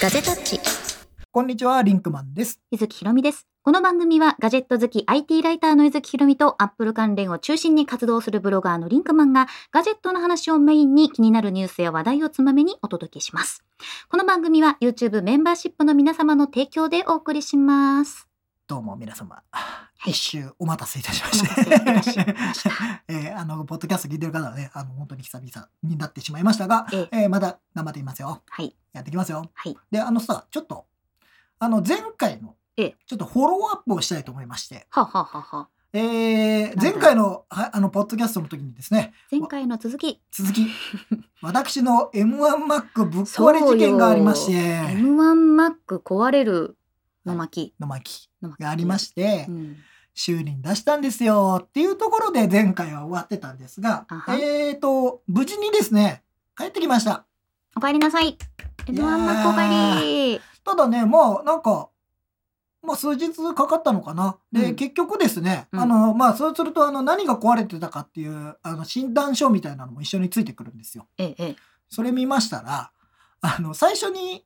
ガジェタッチ。こんにちは、リンクマンです。ゆずきひろみです。この番組はガジェット好き IT ライターのゆずきひろみとアップル関連を中心に活動するブロガーのリンクマンがガジェットの話をメインに気になるニュースや話題をつまめにお届けします。この番組は YouTube メンバーシップの皆様の提供でお送りします。どうも皆様、い一周お待たせいたしまおし。待た えーあの、ポッドキャスト聞いてる方はね、あの、本当に久々になってしまいましたが、えええーまだ頑張っていますよ。はい。やっていきますよ。はい。で、あのさ、ちょっと、あの、前回の、ええちょっとフォローアップをしたいと思いまして、はははは。え前回の、はあの、ポッドキャストの時にですね、前回の続き。続き、私の M1Mac ぶっ壊れ事件がありまして、M1Mac 壊れるの巻。の巻がありまして、うん。修理に出したんですよっていうところで前回は終わってたんですがえーと、無事にですね、帰ってきました。お帰りなさい。いやー M1Mac お帰り。ただね、まあなんか、まあ数日かかったのかな。で、うん結局ですね、うんあの、まあそうするとあの何が壊れてたかっていうあの診断書みたいなのも一緒についてくるんですよ。ええ、ええ。それ見ましたら、あの、最初に、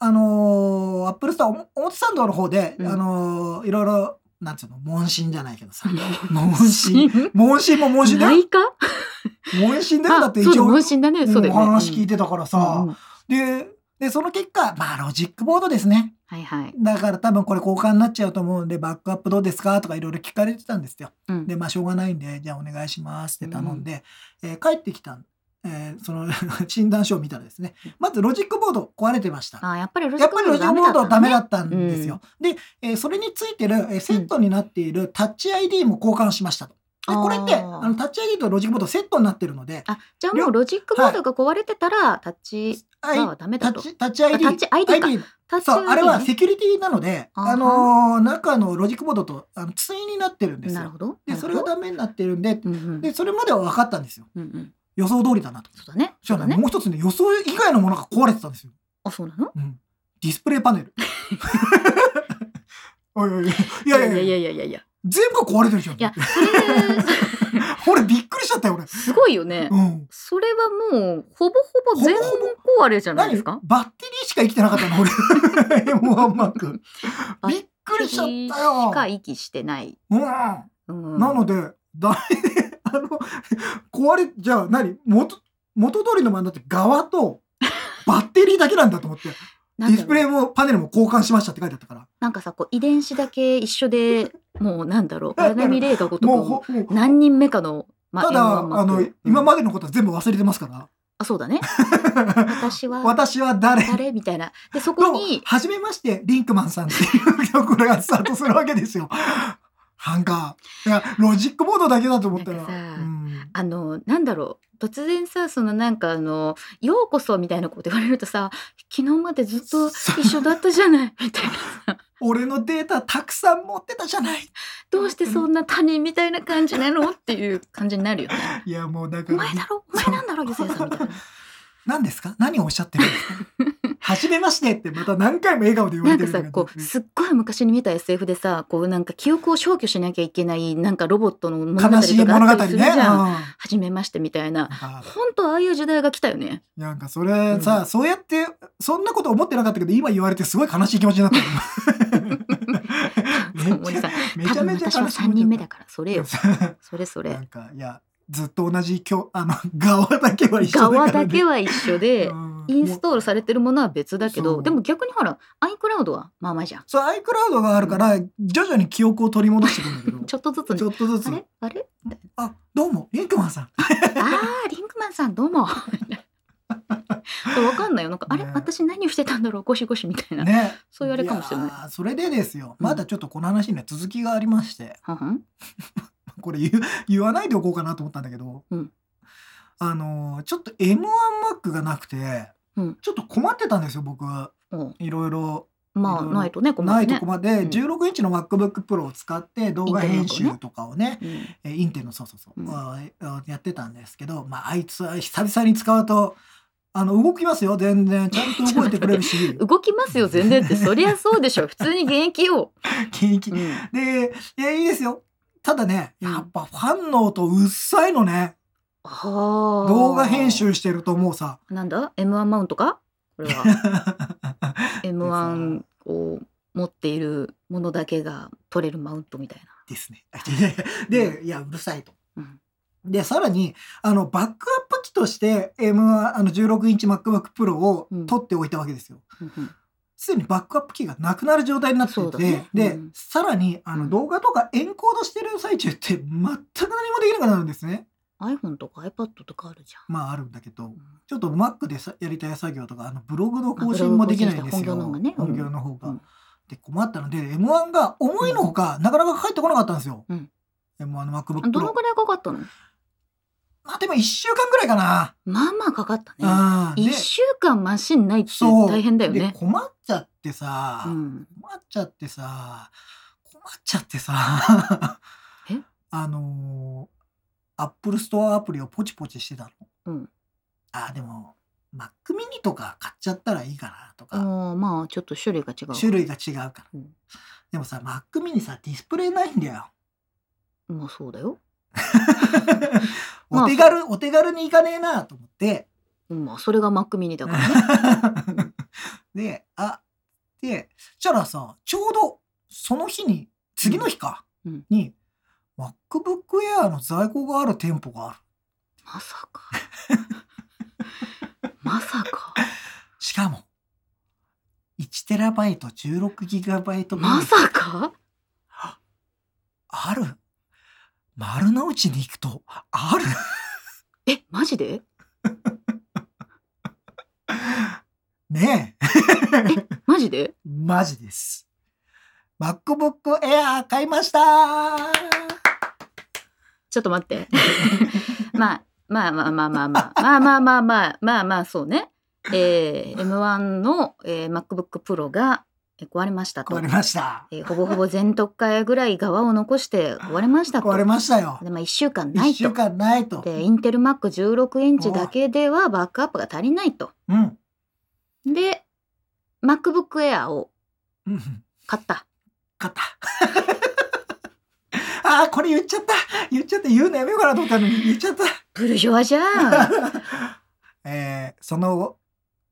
あのー、アップルストア、お表参道の方で、うんあのーいろいろ、なんつうの、問診じゃないけどさ、問診。問診？も問診だよ。内科？問診だよ。だって一応、問診だね。そうだよね。お話聞いててたからさ、で、で、その結果、まあ、ロジックボードですね。はいはい。だから多分これ交換になっちゃうと思うんで、バックアップどうですか？とかいろいろ聞かれてたんですよ。うんで、まあ、しょうがないんで、じゃあお願いしますって頼んで、えー帰ってきた、えーその 診断書を見たらですね、まずロジックボード壊れてました。あやっぱりロジックボードぱりロジックボードはダメだったんですよ。で、えーそれについてる、えーセットになっているタッチ ID も交換しましたと。でこれってあのタッチ ID とロジックボードセットになってるので、あ、じゃあもうロジックボードが壊れてたら、タッチはいはダメだと。タッチタッチ ID あタッチ ID かタッチそう、あれはねセキュリティなので、あはあのー中のロジックボードとあの対になってるんですよ。なるほど。で、それがダメになってるんで、で、それまでは分かったんですよ。うんうん。予想通りだなと。そうだね。そしたらね。もう一つね、予想以外のものが壊れてたんですよ。あ、そうなの？うん。ディスプレイパネル。おいおいおい。いやいやいやいやいやいやいや。全部壊れてるじゃん。いや、それ、俺びっくりしちゃったよ、俺。すごいよね。うん。それはもう、ほぼほぼ全壊れじゃないで何すか？バッテリーしか生きてなかったの、俺。M1 マーク。びっくりしちゃったよし。か息してない。うん。うんなので、だいあの、壊れ、じゃあ何？元、元通りのままだって側とバッテリーだけなんだと思って、ディスプレイもパネルも交換しましたって書いてあったから。なんかさ、こう遺伝子だけ一緒で、もうなんだろう、荒波霊がごとく、何人目かの、まただ、M1 あの、うん今までのことは全部忘れてますから。あ、そうだね。私は、私は誰？誰？みたいな。で、そこのに、はじめまして、リンクマンさんっていうところがスタートするわけですよ。なんか、いや、ロジックボードだけだと思ったら。あの、なんだろう、突然さ、そのなんかあの、ようこそみたいなこと言われるとさ、昨日までずっと一緒だったじゃない、みたいなさ。俺のデータたくさん持ってたじゃない。どうしてそんな他人みたいな感じなの？っていう感じになるよね。いや、もうだおから。前だろ？お前なんだろ？ゆさんみたいな。何ですか？何をおっしゃってるんですか？はじめましてってまた何回も笑顔で言わなんかさ、れてるんだけどこう、すっごい昔に見た SF でさ、こうなんか記憶を消去しなきゃいけない、なんかロボットの物語悲しいとか物語あったりするじね。ゃん。うんはじめましてみたいな。あほんとああいう時代が来たよね。なんかそれさ、そうやってそんなこと思ってなかったけど今言われてすごい悲しい気持ちになった めっちゃめ多ちゃめちゃ分私は3悲しい気持ち人目だから、それよ。だそれそれなん。かいやずっと同じ今日 あの側だけは一緒だから、側ね、だけは一緒で、うん。インストールされてるものは別だけど、でも逆にほら、iCloud はまあまあじゃん。そう iCloud があるから徐々に記憶を取り戻してくるんだけど。ちょっとずつね。ち。ょっとずつ。あれ？あれ？あどうも。リンクマンさん。あー、リンクマンさんどうも。わかんないよ。なんか、あれ？ね。私何をしてたんだろう？ゴシゴシみたいな。ね。そういうあれかもしれない。それでですよ。うん。まだちょっとこの話には続きがありまして、はんはんこれ 言わないでおこうかなと思ったんだけど、うん。あのーちょっと M1Mac がなくて、うん。ちょっと困ってたんですよ僕。うん。いろいろまあ、ないとね、困るね。ないとこ。まで、うん。16インチの MacBook Pro を使って動画編集とかをねうん。えーインテルのそうそうそう、うん。やってたんですけど、まあ、あいつは久々に使うとあの動きますよ全然。ちゃんと動いてくれるし。動きますよ、全然って。そりゃそうでしょ。普通に現役よ。現役。うん。でいやいいですよただねうんやっぱファンの音うっさいのね、はあ。動画編集してるともうさなんだ ?M1 マウントか？これは。M1 を持っているものだけが取れるマウントみたいですね。で、いや、うるさいと。な。うんで、さらに、あの、バックアップ機として M1、あの、16インチ MacBook Pro をうん取っておいたわけですよ。うんうんすでにバックアップ機がなくなる状態になってて、そうだねで、うんさらに、あの、うん動画とかエンコードしてる最中って全く何もできなくなるんですね。iPhone とか iPad とかあるじまあ、あるんだけどゃん。、ちょっと Mac でさやりたい作業とか、あの、ブログの更新もできないんですよ。本業の方がねうん本業の方が。うんで、困ったので、M1 が思いのほか、なかなか帰ってこなかったんですよ。うん M1 の MacBook うんどの。ぐらいかかったの？まあ、でも1週間ぐらいかな。まあまあかかったね。うん。で一週間マシンないって大変だよでね。困っちゃってさ、うん。困っちゃってさ困っちゃってさえ？あのー、アップルストアアプリをポチポチしてたのうん。あでも Mac mini とか買っちゃったらいいかなとか、あーまあちょっと種類が違う。種類が違うから、うんでもさ Mac mini さディスプレイないんだよまあそうだよ。お手軽、お手軽にいかねえなと思って。うんまあそれが Mac mini だからね。であでそしたらさちょうどその日に次の日か、うん。に MacBook Air の在庫がある店舗があるまさか。まさか。しかも 1TB16GB まさか？ある丸の内に行くとある？え、マジで？ねええ、マジで？マジです。MacBook Air 買いましたちょっと待って。まあ、まあまあまあまあまあ、まあまあまあまあ、まあまあそうね。えー、M1 の、えー MacBook Pro がえー壊れましたと壊れ。ました。えーほぼほぼ全特化ぐらい側を残して壊れましたと。壊れましたよ。で、まあ1週間ない1週と。間ないと。で、インテル Mac16 インチだけではバックアップが足りないと。うん。で、MacBook Air をうん。買った。買った。ああ、これ言っちゃった。言っちゃった。言うのやめようかなと思ったのに言っちゃった。ブルジョワじゃん。えーその、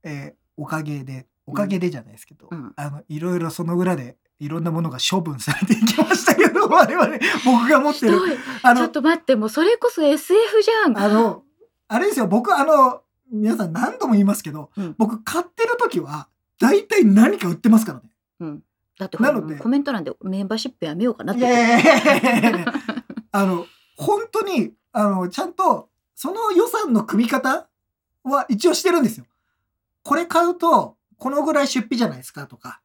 えーおかげで、おかげでじゃないですけど、うんあの、いろいろその裏で、いろんなものが処分されていきましたけど、我々、僕が持ってる。あのちょっ、と待って、もうそれこそ SF じゃん。あの、あれですよ、僕、あの、皆さん何度も言いますけど、うん僕買ってる時は、大体何か売ってますからね。うん。だってなのでコメント欄でメンバーシップやめようかなってあの、本当に、あの、ちゃんと、その予算の組み方は一応してるんですよ。これ買うと、このぐらい出費じゃないですかとか。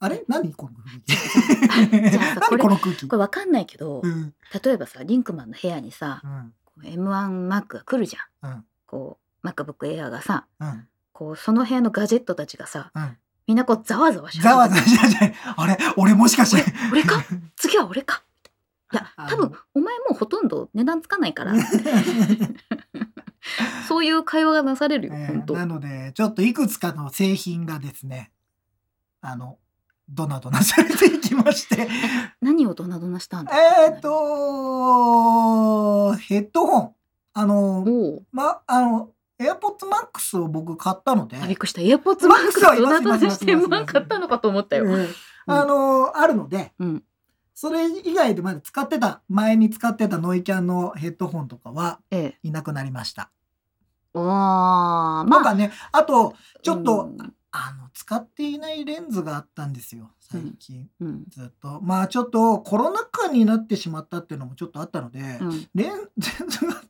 あれ？何？この空気。じゃあさこ何れこの空気？こ。れわかんないけど、うん。例えばさ、リンクマンの部屋にさ、うん。M1 Mac が来るじゃん。うん。こう、MacBook Air がさ、うん。こう、その部屋のガジェットたちがさ、うん。みんなこう、ざわざわしざわざわし。あれ？俺もしかして。俺か？次は俺かいや、あ多分、お前もうほとんど値段つかないから、そういう会話がなされるよ、えーなので、ちょっといくつかの製品がですね、あの、ドナドナされていきまして、何をドナドナしたんだ？えーっと、ヘッドホン。あの、ま、あの、AirPods Max を僕買ったので、あびっくりした。エアポッツマッマックスクスはいますドナドナしていますいます M1 買ったのかと思ったよ。えーあの、あるので、うん。それ以外でまだ使ってた、前に使ってたノイキャンのヘッドホンとかはええ。いなくなりました。ああ、まあ。とかね、あと、ちょっと、うんあの、使っていないレンズがあったんですよ、最近。うん。ずっと。まあちょっとコロナ禍になってしまったっていうのもちょっとあったので、うん。レン ズが、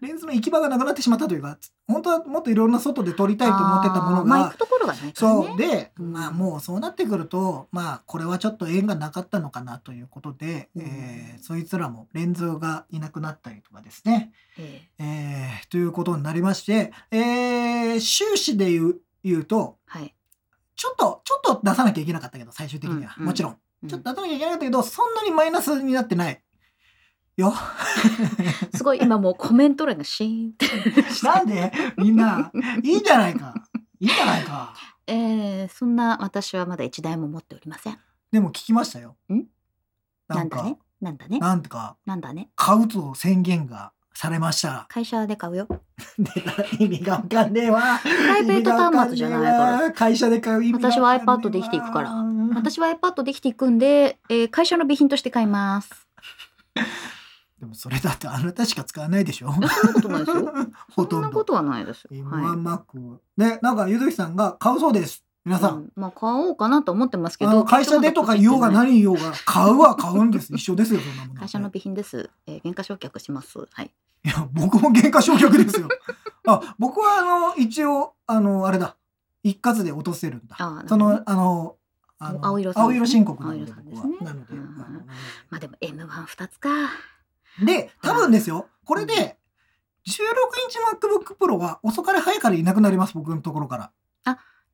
レンズの行き場がなくなってしまったというか、本当はもっといろんな外で撮りたいと思ってたものあーまあ、行がく、ところがね。そう。で、うんまあもうそうなってくると、まあこれはちょっと縁がなかったのかなということで、うんえーそいつらもレンズがいなくなったりとかですね。えええーということになりまして、えー収支で言う言うと、はい。ちょっと、ちょっと出さなきゃいけなかったけど、最終的には。うんもちろん。うんちょっと出さなきゃいけなかったけど、そんなにマイナスになってない。よ。すごい今もうコメント欄がシーンって。なんで？みんな、いいじゃないか。いいじゃないか。えー、そんな私はまだ一台も持っておりません。でも聞きましたよ。ん？なか、なんんだね？なんだね？なんとか、なんだね？買うと宣言がされました。会社で買うよ。で意味がわかんねえわ。プライベート端末じゃないから。会社で買う意味私は iPad で生きていくから私は iPad できていくんで、えー会社の備品として買います。でもそれだってあなたしか使わないでしょそんなことないですよ。ほとんど。そんなことはないですよ。M1 はい。マック。ね、なんかゆずきさんが買うそうです。皆さん。うんまあ買おうかなと思ってますけど。会社でとか言おうが何言おうが買うは買うんです。一緒ですよ、そんなもの。会社の備品です。えー、原価償却します。はい。いや、僕も原価償却ですよ。あ、僕はあの、一応、あの、あれだ。一括で落とせるんだ。その、あの、あの青色さんですね申告なので、ねなので、まあでも M12 つか。で、多分ですよ。これで、16インチ MacBook Pro は遅かれ早かれいなくなります、僕のところから。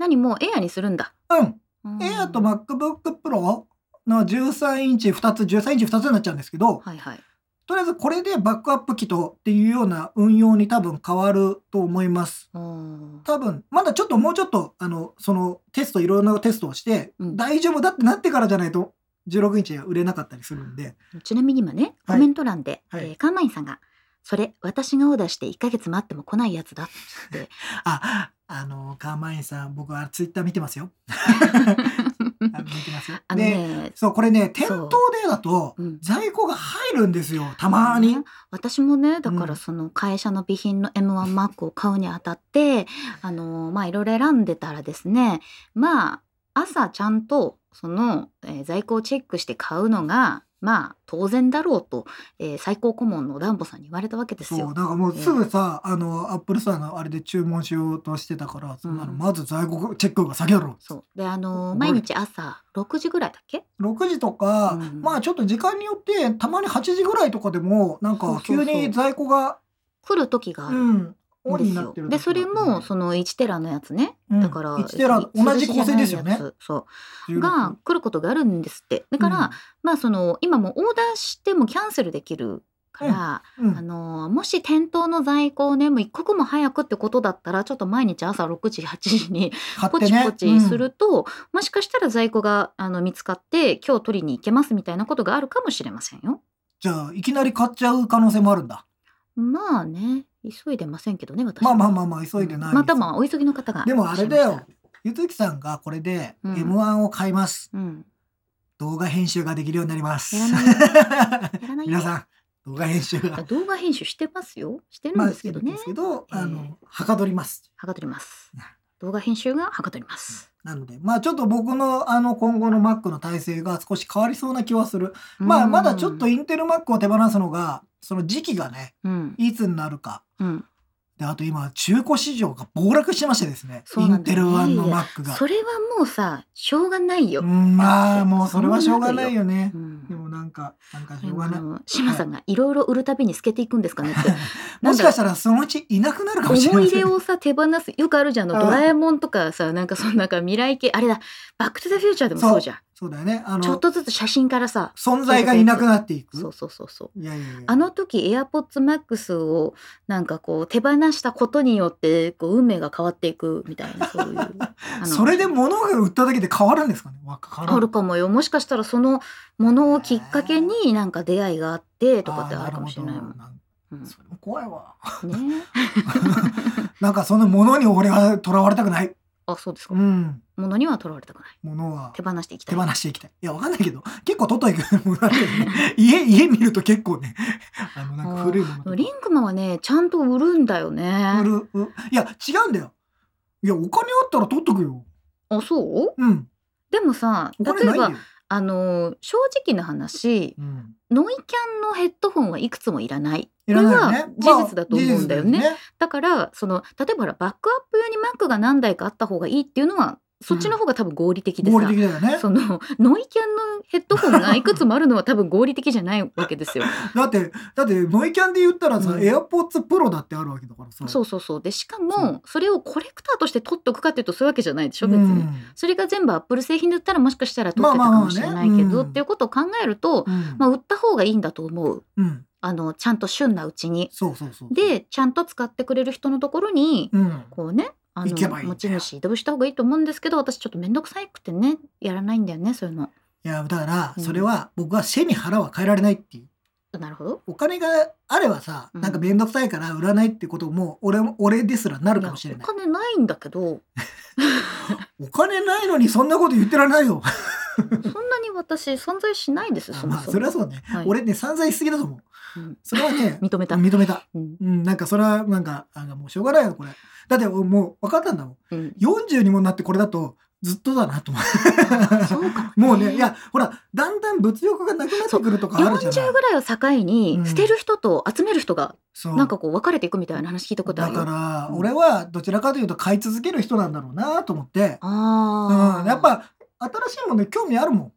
何もうエアにするんだ。うん。うん Air と MacBook Pro の13インチ2つ、13インチ2つになっちゃうんですけど、はいはい。とりあえずこれでバックアップ機とっていうような運用に多分変わると思います。多分、まだちょっともうちょっと、あの、そのテスト、いろいろなテストをして、うん大丈夫だってなってからじゃないと、16インチが売れなかったりするんで、ちなみに今ね、はいコメント欄で、はいえーカーマインさんが、それ、私がオーダーして1ヶ月待っても来ないやつだって。あ、あの、カーマインさん、僕はツイッター見てますよ。あの見てますよ。あので、ね、そう、これね、店頭でだとうん、在庫が入るんですよ、たまに。私もねだかうんらその会社の備品の M1Mac を買うにあたってあのまあいろいろ選んでたらですねまあ朝ちゃんとその、えー在庫をチェックして買うのがまあ当然だろうと、えー最高顧問のダンボさんに言われたわけですそう、よ。だからもうすぐさ、あの、アップルストアのあれで注文しようとしてたから、そんなのうんまず在庫チェックが先だろう。そう。であの毎日朝6時ぐらいだっけ？6時とか、うん。まあちょっと時間によって、たまに8時ぐらいとかでも、なんか急に在庫が、来る時がある。うん、で。でそれもその1テラのやつね、うん。だから1テラ同じ構成ですよね。そう。16が来ることがあるんですって。だから、まあその今もオーダーしてもキャンセルできるから、うん。あのもし店頭の在庫をねもう一刻も早くってことだったらちょっと毎日朝6時8時にポチポチすると、もしかしたら在庫があの見つかって今日取りに行けますみたいなことがあるかもしれませんよ。じゃあ、いきなり買っちゃう可能性もあるん。だ。まあね急いでませんけどね私まあまああまあまあ、急いでないまたまあお急ぎの方がでもあれだよ。ゆずきさんがこれでうん M1 を買います。た。うん、動画編集ができるようになります。やらないやらないよ 皆さん、動画編集が。動画編集してますよしてるまあ、んですけどねしてるんですけど、ええあの、はかどります。はかどりますうん動画編集がはかどります、なので、まあちょっと僕のあの今後の Mac の体制が少し変わりそうな気はする。まあまだちょっとインテル Mac を手放すのが、その時期がね、うん。いつになるか。うん。で、あと今、中古市場が暴落してましてです。ね。インテルなんだよね1のいや Mac が。それはもうさしょうがないよ、うん、まあもうそれはしょうがないよね。う。んでもなんか、なんかしょうがない。あの島さんがいろいろ売るたびに透けていくんですかねって もしかしたらそのうちいなくなるかもしれ思ないい出をさ手放すよくあるじゃんあの うんドラえもんとかさなんかそのなんか未来系。あれだバック・トゥ・ザ・フューチャーでもそうじゃんそうだよね。あの、ちょっとずつ写真からさ存在がいなくなっていく。そうそうそうそういやいやいや。あの時 AirPods Max をなんかこう手放したことによってこう運命が変わっていくみたいなそういう それで物が売っただけで変わるんですかね？あるかもよもしかしたらそのものをきっかけになんか出会いがあってとかってあるかもしれないもんうんそれも怖いわ。ね なんかその物に俺は囚われたくない。あそうですか。うん。ものにはとらわれたくない。物は手放していきた手い。放していきたい。いや、わかんないけど、結構取っといくものだけどね。家、家見ると結構ね、あの、なんか古いものリンクマンはねちゃんと売るんだよね。売る、ういや、違うんだよ。いや、お金あったら取っとくよ。あそう？うん。でもさお例えば。あの正直な話うん。ノイキャンのヘッドホンはいくつもいらない。これは事実だと思うんだよね。まあ事実だからその例えばバックアップ用に Mac が何台かあった方がいいっていうのはそっちの方が多分合理的でさ、合理的だよね。そのノイキャンのヘッドホンがいくつもあるのは 多分合理的じゃないわけですよ。だって、だって、ノイキャンで言ったらさ、うん。AirPods Pro だってあるわけだからさ。そうそうそう。でしかもそれをコレクターとして取っとくかっていうとそういうわけじゃないでしょ別に。うん。それが全部アップル製品だったらもしかしたら取ってたかもしれないけど、まあまあっていうことを考えると、うん。まあ、売った方がいいんだと思う。うん。あのちゃんと旬なうちに。そうそうそう。、でちゃんと使ってくれる人のところに、うん。こうねあ行けばいいんだよの持ち主移動した方がいいと思うんですけど私ちょっと面倒くさくてねやらないんだよねそういうの。いや、だから、うんそれは、僕は背に腹は変えられないっていう。なるほど。お金があればさ、うんなんか面倒くさいから売らないってことも俺も俺ですらなるかもしれないやお金ないんだけど、お金ないのにそんなこと言ってられないよそんなに私散財しないです。そもまあそれはそうね、はい俺ね散財しすぎだと思ううんそれはね 認めた。認めた。うん。うんなんかそれはなんかあのもうしょうがないよこれ。だってもう分かったんだもん。うん。40にもなってこれだとずっとだなと思そう もうねいやほらだんだん物欲がなくなってくるとかあるじゃない。40ぐらいを境にうん。捨てる人と集める人がなんかこう分かれていくみたいな話聞いたことあだるよ。からうん。俺はどちらかというと買い続ける人なんだろうなと思って。ああ、うん、やっぱ新しいものに興味あるもん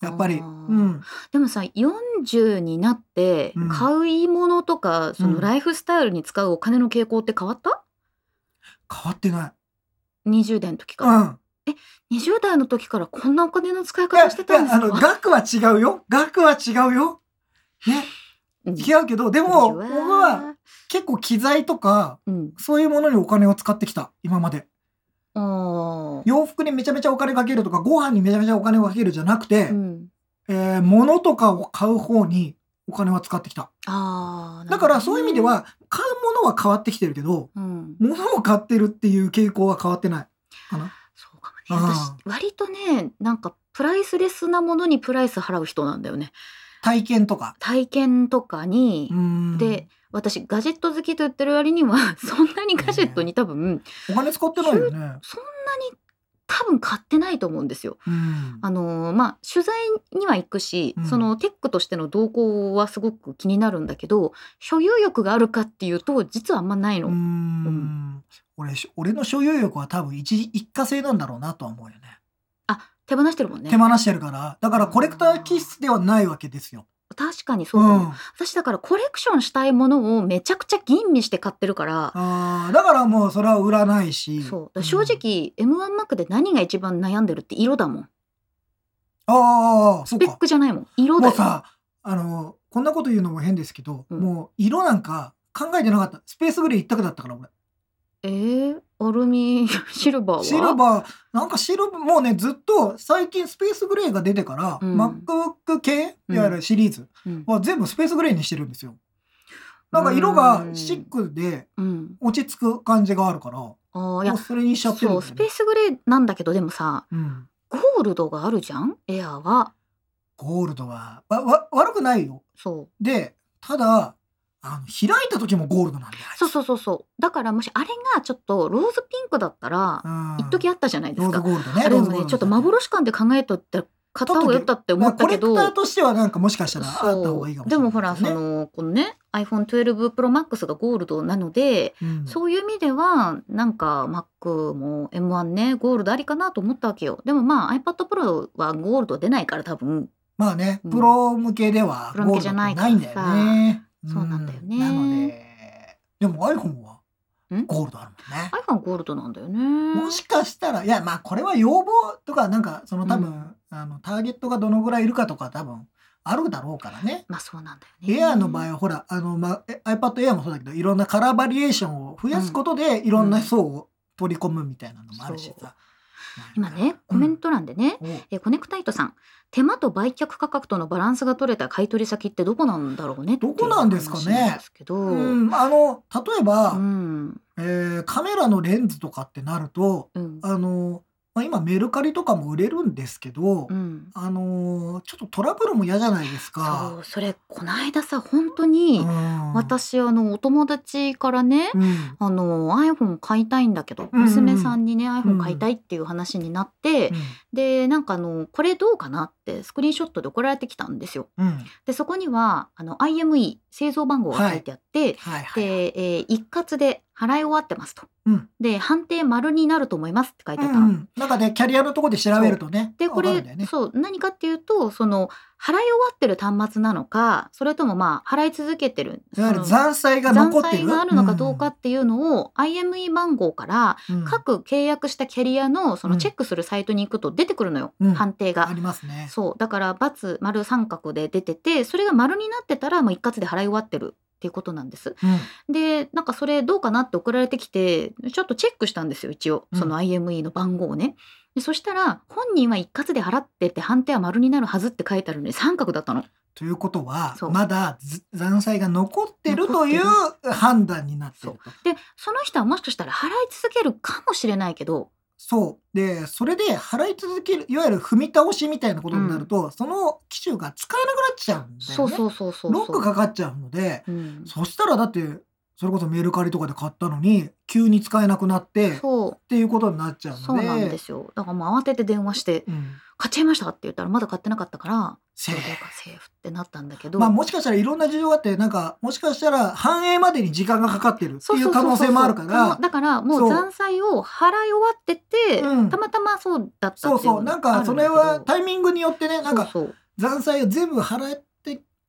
やっぱり、うん、でもさ40になってうん。買い物とか、そのライフスタイルに使うお金の傾向って変わった？変わってない、20代の時から、うん、20代の時からこんなお金の使いいや方してたんですか？額は違うよ。額は違うよ。ね。うん。違うけどでも僕は結構機材とかうん。そういうものにお金を使ってきた。今まで洋服にめちゃめちゃお金かけるとかご飯にめちゃめちゃお金をかけるじゃなくて、うん。えー物とかを買う方にお金は使ってきた。あーだからそういう意味で、は買うものは変わってきてるけどうん、物を買ってるっていう傾向は変わってない。かな？そうかもね。あ私割とねなんかプライスレスなものにプライス払う人なんだよね。体験とか。体験とかに。う、ん。で私ガジェット好きと言ってる割には そんなにガジェットに多分お金使ってないよね。そんなに多分買ってないと思うんですよ。うんあのーまあ取材には行くし、うんそのテックとしての動向はすごく気になるんだけど所有欲があるかっていうと実はあんまないの。うーん俺し俺の所有欲は多分一一過性なんだろうなとは思うよね。あ手放してるもんね手。放してるからだからコレクター気質ではないわけですよ。確かにそううかも、ん、私だからコレクションしたいものをめちゃくちゃ吟味して買ってるから。あーだからもうそれは売らないし。そう。だから正直、M1 マックで何が一番悩んでるって色だもん。ああ。スペックじゃないもん。色だよ。もうさあのこんなこと言うのも変ですけど、うん。もう色なんか考えてなかった。スペースグレー一択だったから俺。えー、アルミ シルバーは？シルバー。なんかシルバーもうねずっと最近スペースグレーが出てから、うん。MacBook 系いわゆるシリーズうん。は全部スペースグレーにしてるんですよ。なんか色がシックでうん、落ち着く感じがあるから、もあーいうやそれにしちゃってるね。スペースグレーなんだけどでもさうん、ゴールドがあるじゃん？エアーは。ゴールドは。わわ悪くないよ。そう。でただあの開いた時もゴールドなんだよ。そうそうそうそう。だからもしあれがちょっとローズピンクだったらうん。一時あったじゃないでローズすか、ゴールドね。あれもローズゴールドね。ちょっと幻感で考えとって買った方がよかったって思まあったけど、コレクターとしてはなんかもしかしたらあった方がいいかもしれないでもほらそねのこのね iPhone12 Pro Max がゴールドなので、うん。そういう意味ではなんか Mac も M1 ねゴールドありかなと思ったわけよ。でもまあ iPad Pro はゴールド出ないから多分。まあね、うん。プロ向けではプロ向けじゃないゴールドってないんだよね。そうなんだよね。なので、でも iPhone はん？ゴールドあるもんね。iPhone ゴールドなんだよね。もしかしたら、いや、まあこれは要望とか、なんかその多分、あの、ターゲットがどのぐらいいるかとか多分あるだろうからね。まあそうなんだよね。エアーの場合はほら、あの、まあ、え iPad Air もそうだけど、いろんなカラーバリエーションを増やすことで、いろんな層を取り込むみたいなのもあるしそう。さ。今ねコメント欄でね、うん、おえコネクタイトさん手間と売却価格とのバランスが取れた買い取り先ってどこなんだろうねどこなんですかねですけど、うん、あの、例えば、うん。えーカメラのレンズとかってなると、うん。あの、まあ、今メルカリとかも売れるんですけど、うん。あのーちょっとトラブルも嫌じゃないですそか。うそれこの間さ本当に、うん、私あのお友達からね、うん、あの iPhone 買いたいんだけど、うんうん。うん娘さんにね iPhone 買いたいっていう話になって、でなんかあのこれどうかなってスクリーンショットで送られてきたんですよ。うん、うん、でそこにはあの IME 製造番号が書いてあって、はいはい。で、えー一括で払い終わってますと。うんで判定丸になると思いますって書いてあったの。うんうん、なんかね、キャリアのところで調べるとね、でこれ、ね。そう何かっていうとその払い終わってる端末なのかそれともまあ払い続けてる残債が残残ってる。債があるのかどうかっていうのを、IME 番号からうん、うん各契約したキャリアのそのうんチェックするサイトに行くと出てくるのよ、うん判定があ。りますね。そうだから×丸三角で出ててそれが丸になってたらもう一括で払い終わってるっていうことなんです。うん、でなんかそれどうかなって送られてきてちょっとチェックしたんですよ一応うんその IME の番号をね。でそしたら本人は一括で払ってて判定は丸になるはずって書いてあるのに三角だったの。ということはまだず残債が残ってるという判断になってると。でその人はもしかしたら払い続けるかもしれないけどそう。でそれで払い続けるいわゆる踏み倒しみたいなことになると、その機種が使えなくなっちゃうんだよね。そうそうそうそう。ロックかかっちゃうのでうん、そしたらだってそれこそメルカリとかで買ったのに急に使えなくなってっていうことになっちゃうので。そうなんですよ。だからもう慌てて電話してうん「買っちゃいました」って言ったらまだ買ってなかったからセーフ。セーフってなったんだけど、まあもしかしたらいろんな事情があってなんかもしかしたら反映までに時間がかかってるってそういう可能性もあるからだからもそう。う残債を払い終わってて、うん。たまたまそうだったっていそうそう。なんかそれはタイミングによってねなんか残債を全部払って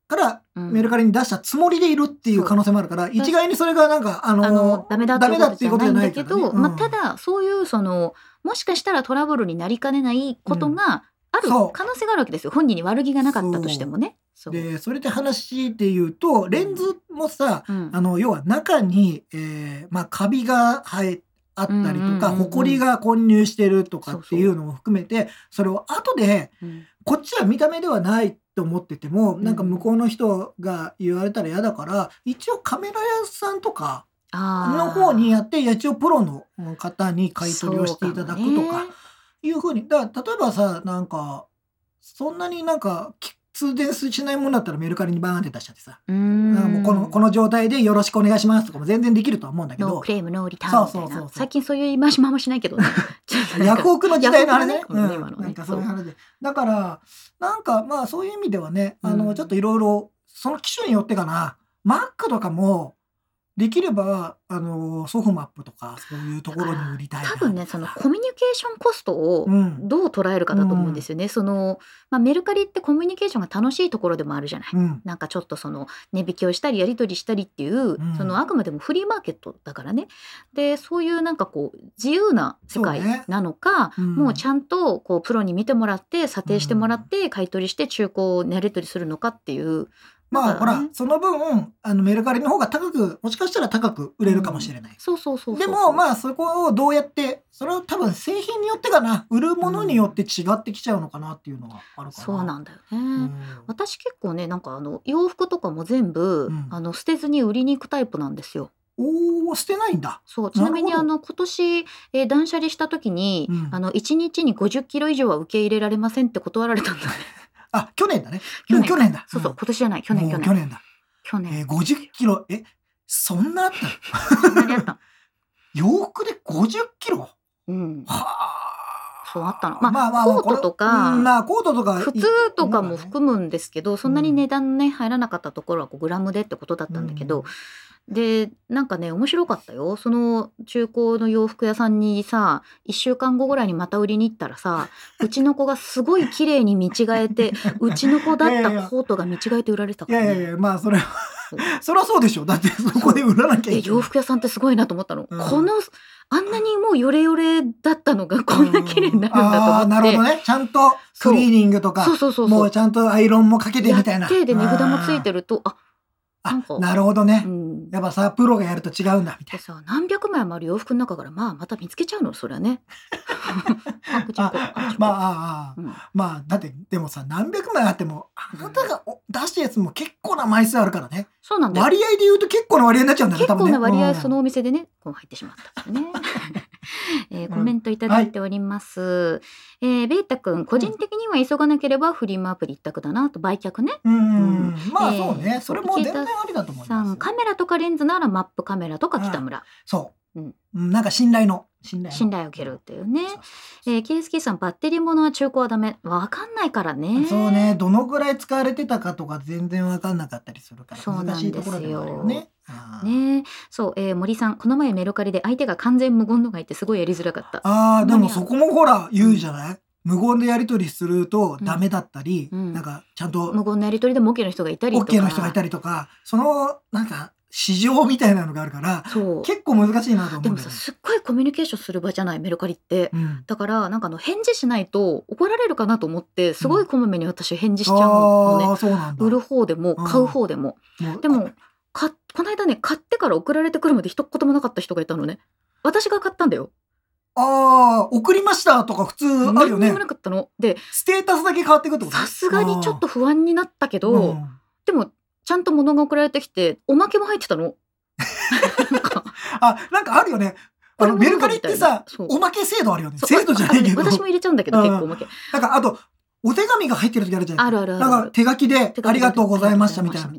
からメルカリに出したつもりでいるっていう可能性もあるから一概にそれがなんかあのあのダメだっていうことじゃないんだけど、うことじゃないからね。まあ、ただそういうそのもしかしたらトラブルになりかねないことがある可能性があるわけですよ。本人に悪気がなかったとしてもね。そう。でそれで話で言うとレンズもさうん。あの要は中に、えーまあ、カビが生えあったりとか、ほこりが混入してるとかっていうのも含めてそれを後でうん。こっちは見た目ではないと思ってても、うん。なんか向こうの人が言われたら嫌だから一応カメラ屋さんとかの方にやって一応プロの方に買い取りをしていただくとかいうふうにだから例えばさなんかそんなになんかき通電しないものだったらメルカリにバーンって出しちゃってさ、うもうこのこの状態でよろしくお願いしますとかも全然できるとは思うんだけど。ノークレームノーリターンみたいそうそうそうそう。な最近そういう言い回しもしないけどヤフオクの時代のあれね。ね。うん。なんかそういう話でだからなんかまあそういう意味ではねあのうん。ちょっといろいろその機種によってかな。Mac とかもできればあのソフマップとかそういうところに売りたいな多分ねそのコミュニケーションコストをうん。どう捉えるかだと思うんですよね。そのまあ、メルカリってコミュニケーションが楽しいところでもあるじゃない。うん。なんかちょっとその値引きをしたりやり取りしたりっていう、ん。そのあくまでもフリーマーケットだからね。でそういうなんかこう自由な世界そうね。なのか、うん。もうちゃんとこうプロに見てもらって査定してもらって買い取りして中古をやり取りするのかっていうまあほらその分あのメルカリの方が高くもしかしたら高く売れるかもしれない。そうそうそうでもまあそこをどうやってそれは多分製品によってかな売るものによって違ってきちゃうのかなっていうのはあるかな。そうなんだよね。うん私結構ねなんかあの洋服とかも全部、うんあの捨てずに売りに行くタイプなんですよ。おお捨てないんだ。そうちなみにあの今年、えー断捨離した時に、うんあの1日に50キロ以上は受け入れられませんって断られたんだね。あ去年だね。去年もう去年だ。そうそう、ん。今年じゃない去年も去年。う去年だ。去年、えー、50キロえそんなあったの？そんなにあった 洋服で50キロ？うん。はあ。そうあったの。まあまあまあコートとかまあコートとか普通とかも含むんですけど、そんなに値段ね入らなかったところはこうグラムでってことだったんだけど、でなんかね面白かったよ。その中古の洋服屋さんにさ1週間後ぐらいにまた売りに行ったらさうちの子がすごい綺麗に見違えて うちの子だったコートが見違えて売られてたいから、ね、やいやいやまあそれはそりゃ そうでしょ。だってそこで売らなきゃいえけない。洋服屋さんってすごいなと思ったの、うん。このあんなにもうヨレヨレだったのがこんな綺麗になるんだと思って、あーなるほどね。ちゃんとクリーニングとかそうそうそうそう。もうちゃんとアイロンもかけてみたいな。やってで値札もついてるるとあなるほどね、うん。やっぱさプロがやると違うんだみたいでさ何百枚もある洋服の中からまあまた見つけちゃうの？そりゃね。あまああうん。まあだってでもさ何百枚あってもあなたがお出したやつも結構な枚数あるからね。そうなんだよ。割合で言うと結構な割合になっちゃうんだよね結構な割合そのお店でねこう入ってしまったね。えーコメントいただいております。えーベータ君個人的には急がなければフリマアプリ一択だなと売却ね。うんうんうん。うん。まあえーそうね、それも全然ありだと思います。カメラとかレンズならマップカメラとか北村。そう、うん。うんなんか信頼の。信頼の。信頼を受けるっていうね。そう。えー、ケイスキーさんバッテリーものは中古はダメ。わかんないからね。そうね。どのぐらい使われてたかとか全然わかんなかったりするから難しいところでもあるよね。ねそう、えー森さんこの前メルカリで相手が完全無言のがいてすごいやりづらかった。あーでもそこもほら言うじゃない、無言でやり取りするとダメだったり、うんなんかちゃんと無言のやり取りでも OK の人がいたりとか。OK の人がいたりとかそのなんか市場みたいなのがあるから。結構難しいなと思でもさうんだよね。すっごいコミュニケーションする場じゃないメルカリって。うんだからなんかあの返事しないと怒られるかなと思ってすごいこまめに私返事しちゃうのね。うなんだ。売る方でもうん買う方でも。もうでもかこの間ね買ってから送られてくるまで一言もなかった人がいたのね。私が買ったんだよ。ああ、送りましたとか普通あるよね何にも。なかったの。で、ステータスだけ変わってくってこと？さすがにちょっと不安になったけど、うんでも、ちゃんと物が送られてきて、おまけも入ってたの。なんかあ、なんかあるよね。あの、メルカリってさおまけ制度あるよね。制度じゃないけど。あ私も入れちゃうんだけど、うん結構おまけ。なんか、あと、お手紙が入ってる時あるじゃないあるあるあるなんか、手書きで、ありがとうございましたみたいな。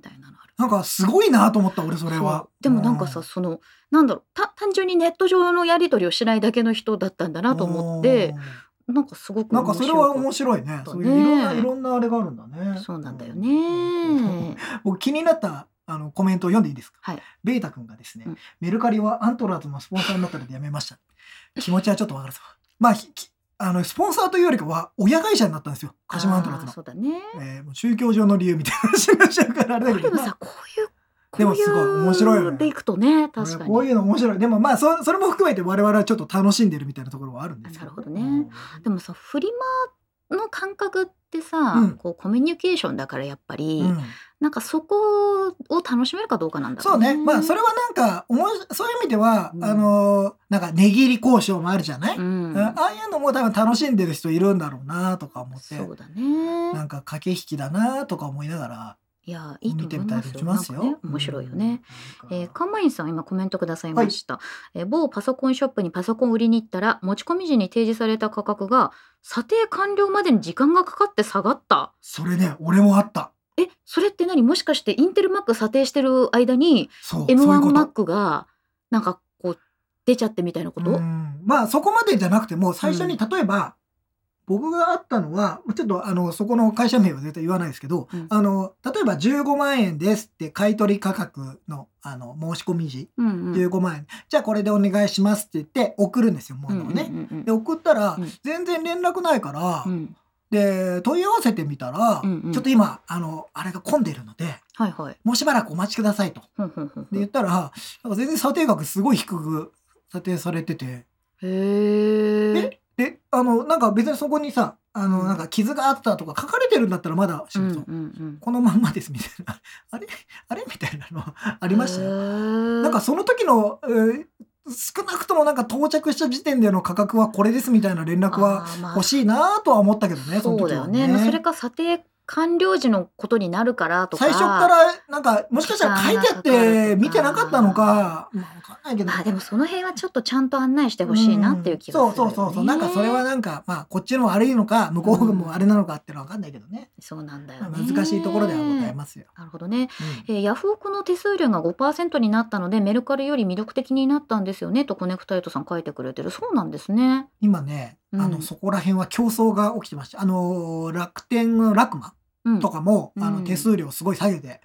なんか、すごいなと思った、俺、それは。でもなんかさ、その、なんだろう、た単純にネット上のやり取りをしないだけの人だったんだうん、なと思って、なんかすごくなんか、それは面白白いね。たそういういろんな、ねいろんなあれがあるんだね。そうなんだようん。ね。僕、気になった、あの、コメントを読んでいいですか？はい。ベータ君がですね、うんメルカリはアントラーズのスポンサーになったのでやめました。気持ちはちょっとわかるぞ。まあ、ひきあの、スポンサーというよりかは、親会社になったんですよ。鹿島アントラーズの。そうだね。えーもう宗教上の理由みたいな話になっちゃうからあれだけど、まあでもさ、こういう、でもすごい面白いよねでいくとね、確かに。こういうの面白い。でもまあそ、それも含めて我々はちょっと楽しんでるみたいなところはあるんです。なるほどねでもさ、フリマの感覚ってさ、うんこうコミュニケーションだからやっぱり、うんなんかそこを楽しめるかどうかなんだろそううね。ね。まあ、それはなんか、おもしそういう意味では、うんあのーなんか、値切り交渉もあるじゃない、うん。あああいうのも多分楽しんでる人いるんだろうなとか思って、そうだね。なんか駆け引きだなとか思いながらいや、いいと思いますよ。すよ。ね、面白いよね。うん。えー、カンさん今コメントくださいました、えー某パソコンショップにパソコンを売りに行ったら持ち込み時に提示された価格が査定完了までに時間がかかって下がったそれね、俺もあった。えそれって何？もしかしてインテル Mac 査定してる間にそう。そういうこと M1Mac がなんかこう出ちゃってみたいなこと、うんまあそこまでじゃなくても最初にう例えば、僕があったのはちょっとあのそこの会社名は絶対言わないですけど、うんあの例えば15万円ですって買い取り価格のあの申し込み時うんうん15万円、じゃあこれでお願いしますって言って送るんですよ物をね。うんうんうんで送ったら、うん全然連絡ないから、うんで問い合わせてみたら、うんうん。ちょっと今あのあれが混んでるのではいはい。もうしばらくお待ちくださいと。で言ったら全然査定額すごい低く査定されてて。へえであのなんか別にそこにさあのうん。なんか傷があったとか書かれてるんだったらまだう。うんうんうん。このまんまですみたいな。あれ？あれ？みたいなのありましたよ。よなんかその時の、えー少なくともなんか到着した時点での価格はこれですみたいな連絡は欲しいなとは思ったけどね、そのそう時はだよね。まあそれか査定完了時のことになるからとか。最初からなんかもしかしたら書いてあって見てなかったのか、まあ、わかんないけど。まあでもその辺はちょっとちゃんと案内してほしいなっていう気がする、うんそうそうそうそうなんかそれはなんかまあこっちの悪いのか向こうもあれなのかっていうのはわかんないけどね、そうなんだよまあね。難しいところではございますよ。なるほどね。うんえーヤフオクの手数料が5%になったのでメルカリより魅力的になったんですよねとコネクタイトさん書いてくれてるそうなんですね。今ね、あうんのそこら辺は競争が起きてましたあの楽天のラクマうん、とかも、あうん。の手数料すごい下げて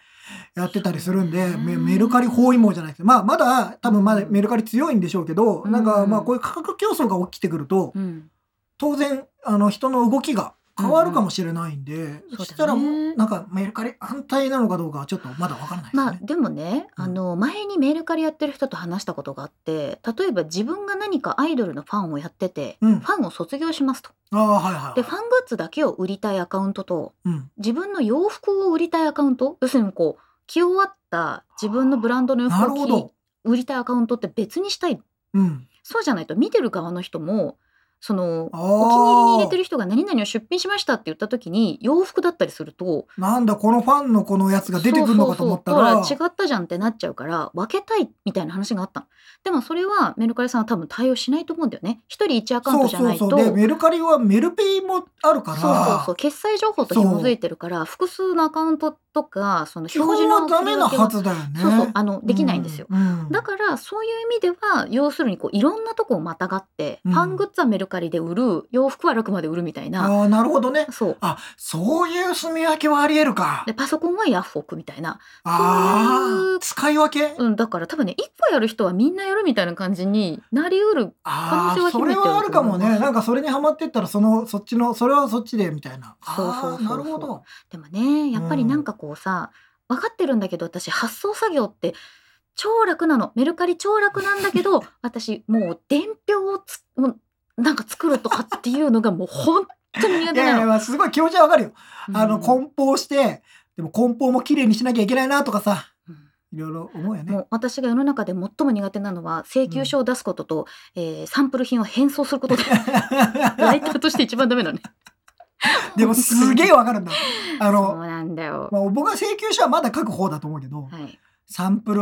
やってたりするんで、そうね。メメルカリ包囲網じゃないですまあまだ多分まだメルカリ強いんでしょうけど、うん。なんかまあこういう価格競争が起きてくると、うん、当然あの人の動きが変わるかもしれないんで、うんそしたらそうなんかメルカリ反対なのかどうかはちょっとまだわからないですね。まあでもね、うんあの前にメルカリやってる人と話したことがあって例えば自分が何かアイドルのファンをやってて、うんファンを卒業しますと。ああはいはい。でファングッズだけを売りたいアカウントとうん自分の洋服を売りたいアカウント要するにこう着終わった自分のブランドの洋な服を。売りたいアカウントって別にしたいうん。そうじゃないと見てる側の人もそのあお気に入りに入れてる。る人が何々を出品しましたって言った時に洋服だったりするとなんだこのファンのこのやつが出てくるのかと思ったら。違ったじゃんってなっちゃうから分けたいみたいな話があったのでもそれはメルカリさんは多分対応しないと思うんだよね。一人一アカウントじゃないと。メルカリはメルペイもあるから。そうそうそう。決済情報と紐づいてるから複数のアカウントとかその表示のはダメなはずずだよね。そうそう。あのできないんですよ、うん。うん。だからそういう意味では要するにこういろんなとこをまたがって、うん。ファングッズはメルカリで売る洋服は楽まで売るみたいなああなるほどね。そうあそういう住み分けはありえるかで。パソコンはヤフオクみたいな、ああ使い分け？うん、だから多分ね一個やる人はみんなやるみたいな感じになりうる可能性は秘めてるれはあるかもね。なんかそれにハマってったらそのそっちのそれはそっちでみたいな。そうそうなるほど。でもねやっぱりなんかこうさ、分かってるんだけど私発送作業って超楽なのメルカリ超楽なんだけど 私もう伝票をつもうなんか作るとかっていうのがもう本当に苦い手なの。やいやまあすごい気持ちはわかるよ。あのうん梱包してでも梱包も綺麗にしなきゃいけないなとかさ。うんいろいろ思うよねもう私が世の中で最も苦手なのは請求書を出すことと、えーサンプル品を返送することで ライターとして一番ダメだね。でもすげえわかるんだあそうの、なんだよ。まあ、僕は請求書はまだ書く方だと思うけど、はい。サンプル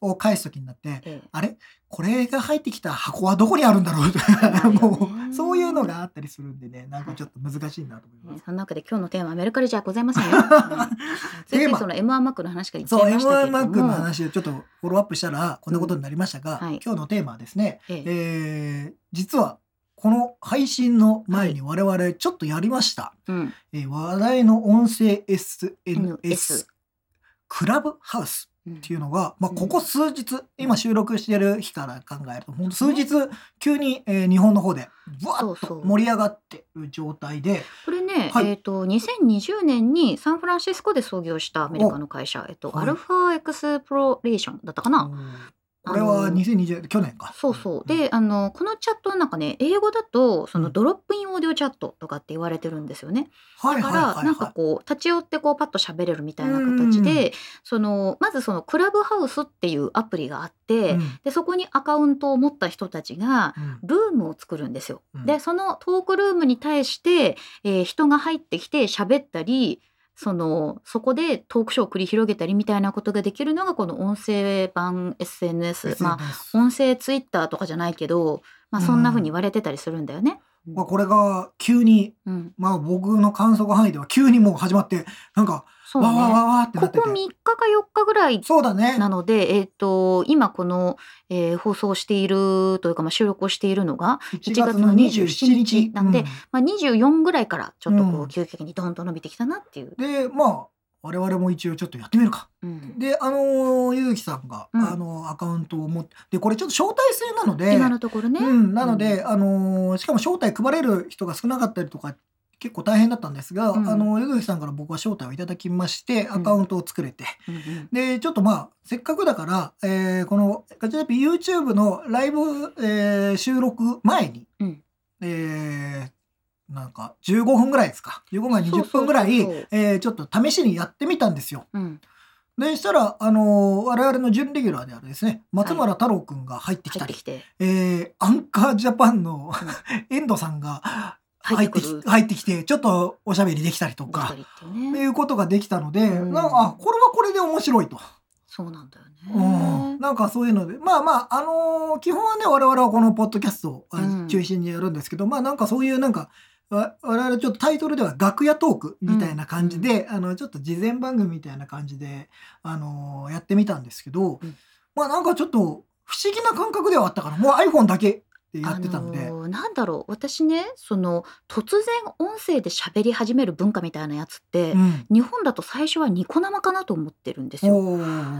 を返す時になってええ。あれ？これが入ってきた箱はどこにあるんだろう？と なるよね。もうそういうのがあったりするんでねなんかちょっと難しいなと思います。ねその中で今日のテーマはメルカリじゃございませんよ。うんついついその M1 マックの話が言っちそうゃいましたけ M1 れども。マックの話をちょっとフォローアップしたらこんなことになりましたが、うんはい。今日のテーマはですね、ええ。えー実はこの配信の前に我々ちょっとやりました、うん。えー話題の音声 SNS NS クラブハウスうんっていうのが、まあ、うんここ数日、今収録してる日から考えるとほんと数日急に、えー日本の方でぶわっと盛り上がってる状態でこれね、はい。えっ、と2020年にサンフランシスコで創業したアメリカの会社、えっと、はい。アルファエクスプロレーションだったかな。これは2020去年か。そうそう。で、あのこのチャットなんかね、英語だとそのうん drop-in audio chat とかって言われてるんですよね。はいだからはいはいはい。なんかこう立ち寄ってこうパッと喋れるみたいな形で、そのまずそのクラブハウスっていうアプリがあって、うんでそこにアカウントを持った人たちがうんルームを作るんですよ。うんでそのトークルームに対して、えー人が入ってきて喋ったりそのそこでトークショーを繰り広げたりみたいなことができるのがこの音声版 SNS, まあ音声ツイッターとかじゃないけど、まあ、そんな風に言われてたりするんだよね。まあ、これが急に、うん、まあ僕の観測範囲では急にもう始まって、なんか、そうわわわねわってなってて。ここ3日か4日ぐらいそうだね。なので、えー、と今この、えー放送しているというか、まあ、収録をしているのが、1月の27日。なんでうんまあ、24ぐらいからちょっとこうんう急激にドンと伸びてきたなっていう。で、まあ、我々も一応ちょっとやってみるか。うんで、あのーゆうきさんが、うんあのアカウントを持って、で、これちょっと招待制なので、今のところね。うん、なので、あのーしかも招待配れる人が少なかったりとか、結構大変だったんですが、うん。あの、ゆずきさんから僕は招待をいただきまして、アカウントを作れて、うんうん。で、ちょっとまあ、せっかくだから、えーこのガチャタピ YouTube のライブ、えー収録前に、うん。えーなんか15分ぐらいですか。15分から20分ぐらい、えーちょっと試しにやってみたんですよ。うん。でしたら、あのー我々の準レギュラーであるですね、松村太郎くんが入ってきたり、入ってきて。えーアンカージャパンの 遠藤さんが入ってき入ってきて、ちょっとおしゃべりできたりとかっていうことができたので、うん。なんか、あ、これはこれで面白いと。そうなんだようん。ね。なんかそういうので、まあまあ、あのー基本はね、我々はこのポッドキャストを中心にやるんですけど、まあなんかそういうなんか、わ我々ちょっとタイトルでは楽屋トークみたいな感じで、あの、ちょっと事前番組みたいな感じで、あのーやってみたんですけど、うん。まあなんかちょっと不思議な感覚ではあったから、もう iPhone だけでやってたので、あのーなんだろう私ねその突然音声で喋り始める文化みたいなやつって、うん。日本だと最初はニコ生かなと思ってるんですよ。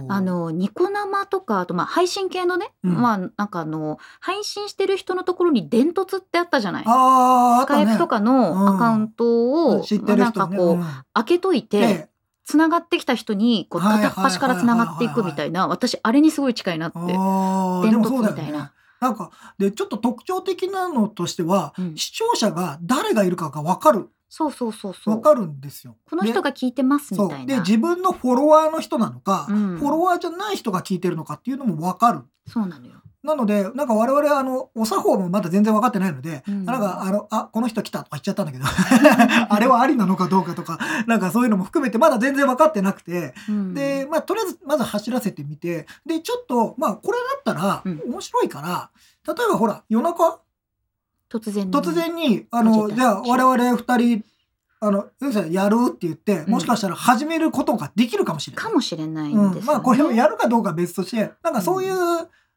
あ、のニコ生とかあとまあ配信系のね、うんまあなんかあの配信してる人のところに伝突ってあったじゃない。あ。スカイプとかのアカウントを、知ってるなん。かこう、うん開けといて、でつながってきた人にこう片っ端からつながっていくみたいな私あれにすごい近いなって。伝突みたいな。なんかでちょっと特徴的なのとしては、うん視聴者が誰がいるかが分かるそうそうそうそう。分かるんですよ。この人がが聞いてますみそたいうな。で自分のフォロワーの人なのか、うんフォロワーじゃない人が聞いてるのかっていうのも分かる。そうなのよ。なのでなんか我々はあのお作法もまだ全然分かってないので、うん。なんかあのあこの人来たとか言っちゃったんだけど あれはありなのかどうかとかなんかそういうのも含めてまだ全然分かってなくて、うん。で、まあ、とりあえず、まず走らせてみて、で、ちょっと、まあ、これだったらうん、面白いから、例えばほら、夜中、突然ね突然に、あ始の、じゃあ、我々二人、あの、先生やる？って言って、うん。もしかしたら始めることができるかもしれない。かもしれないんうんですよ、ね。まあ、これをやるかどうかは別として、なんかそういう、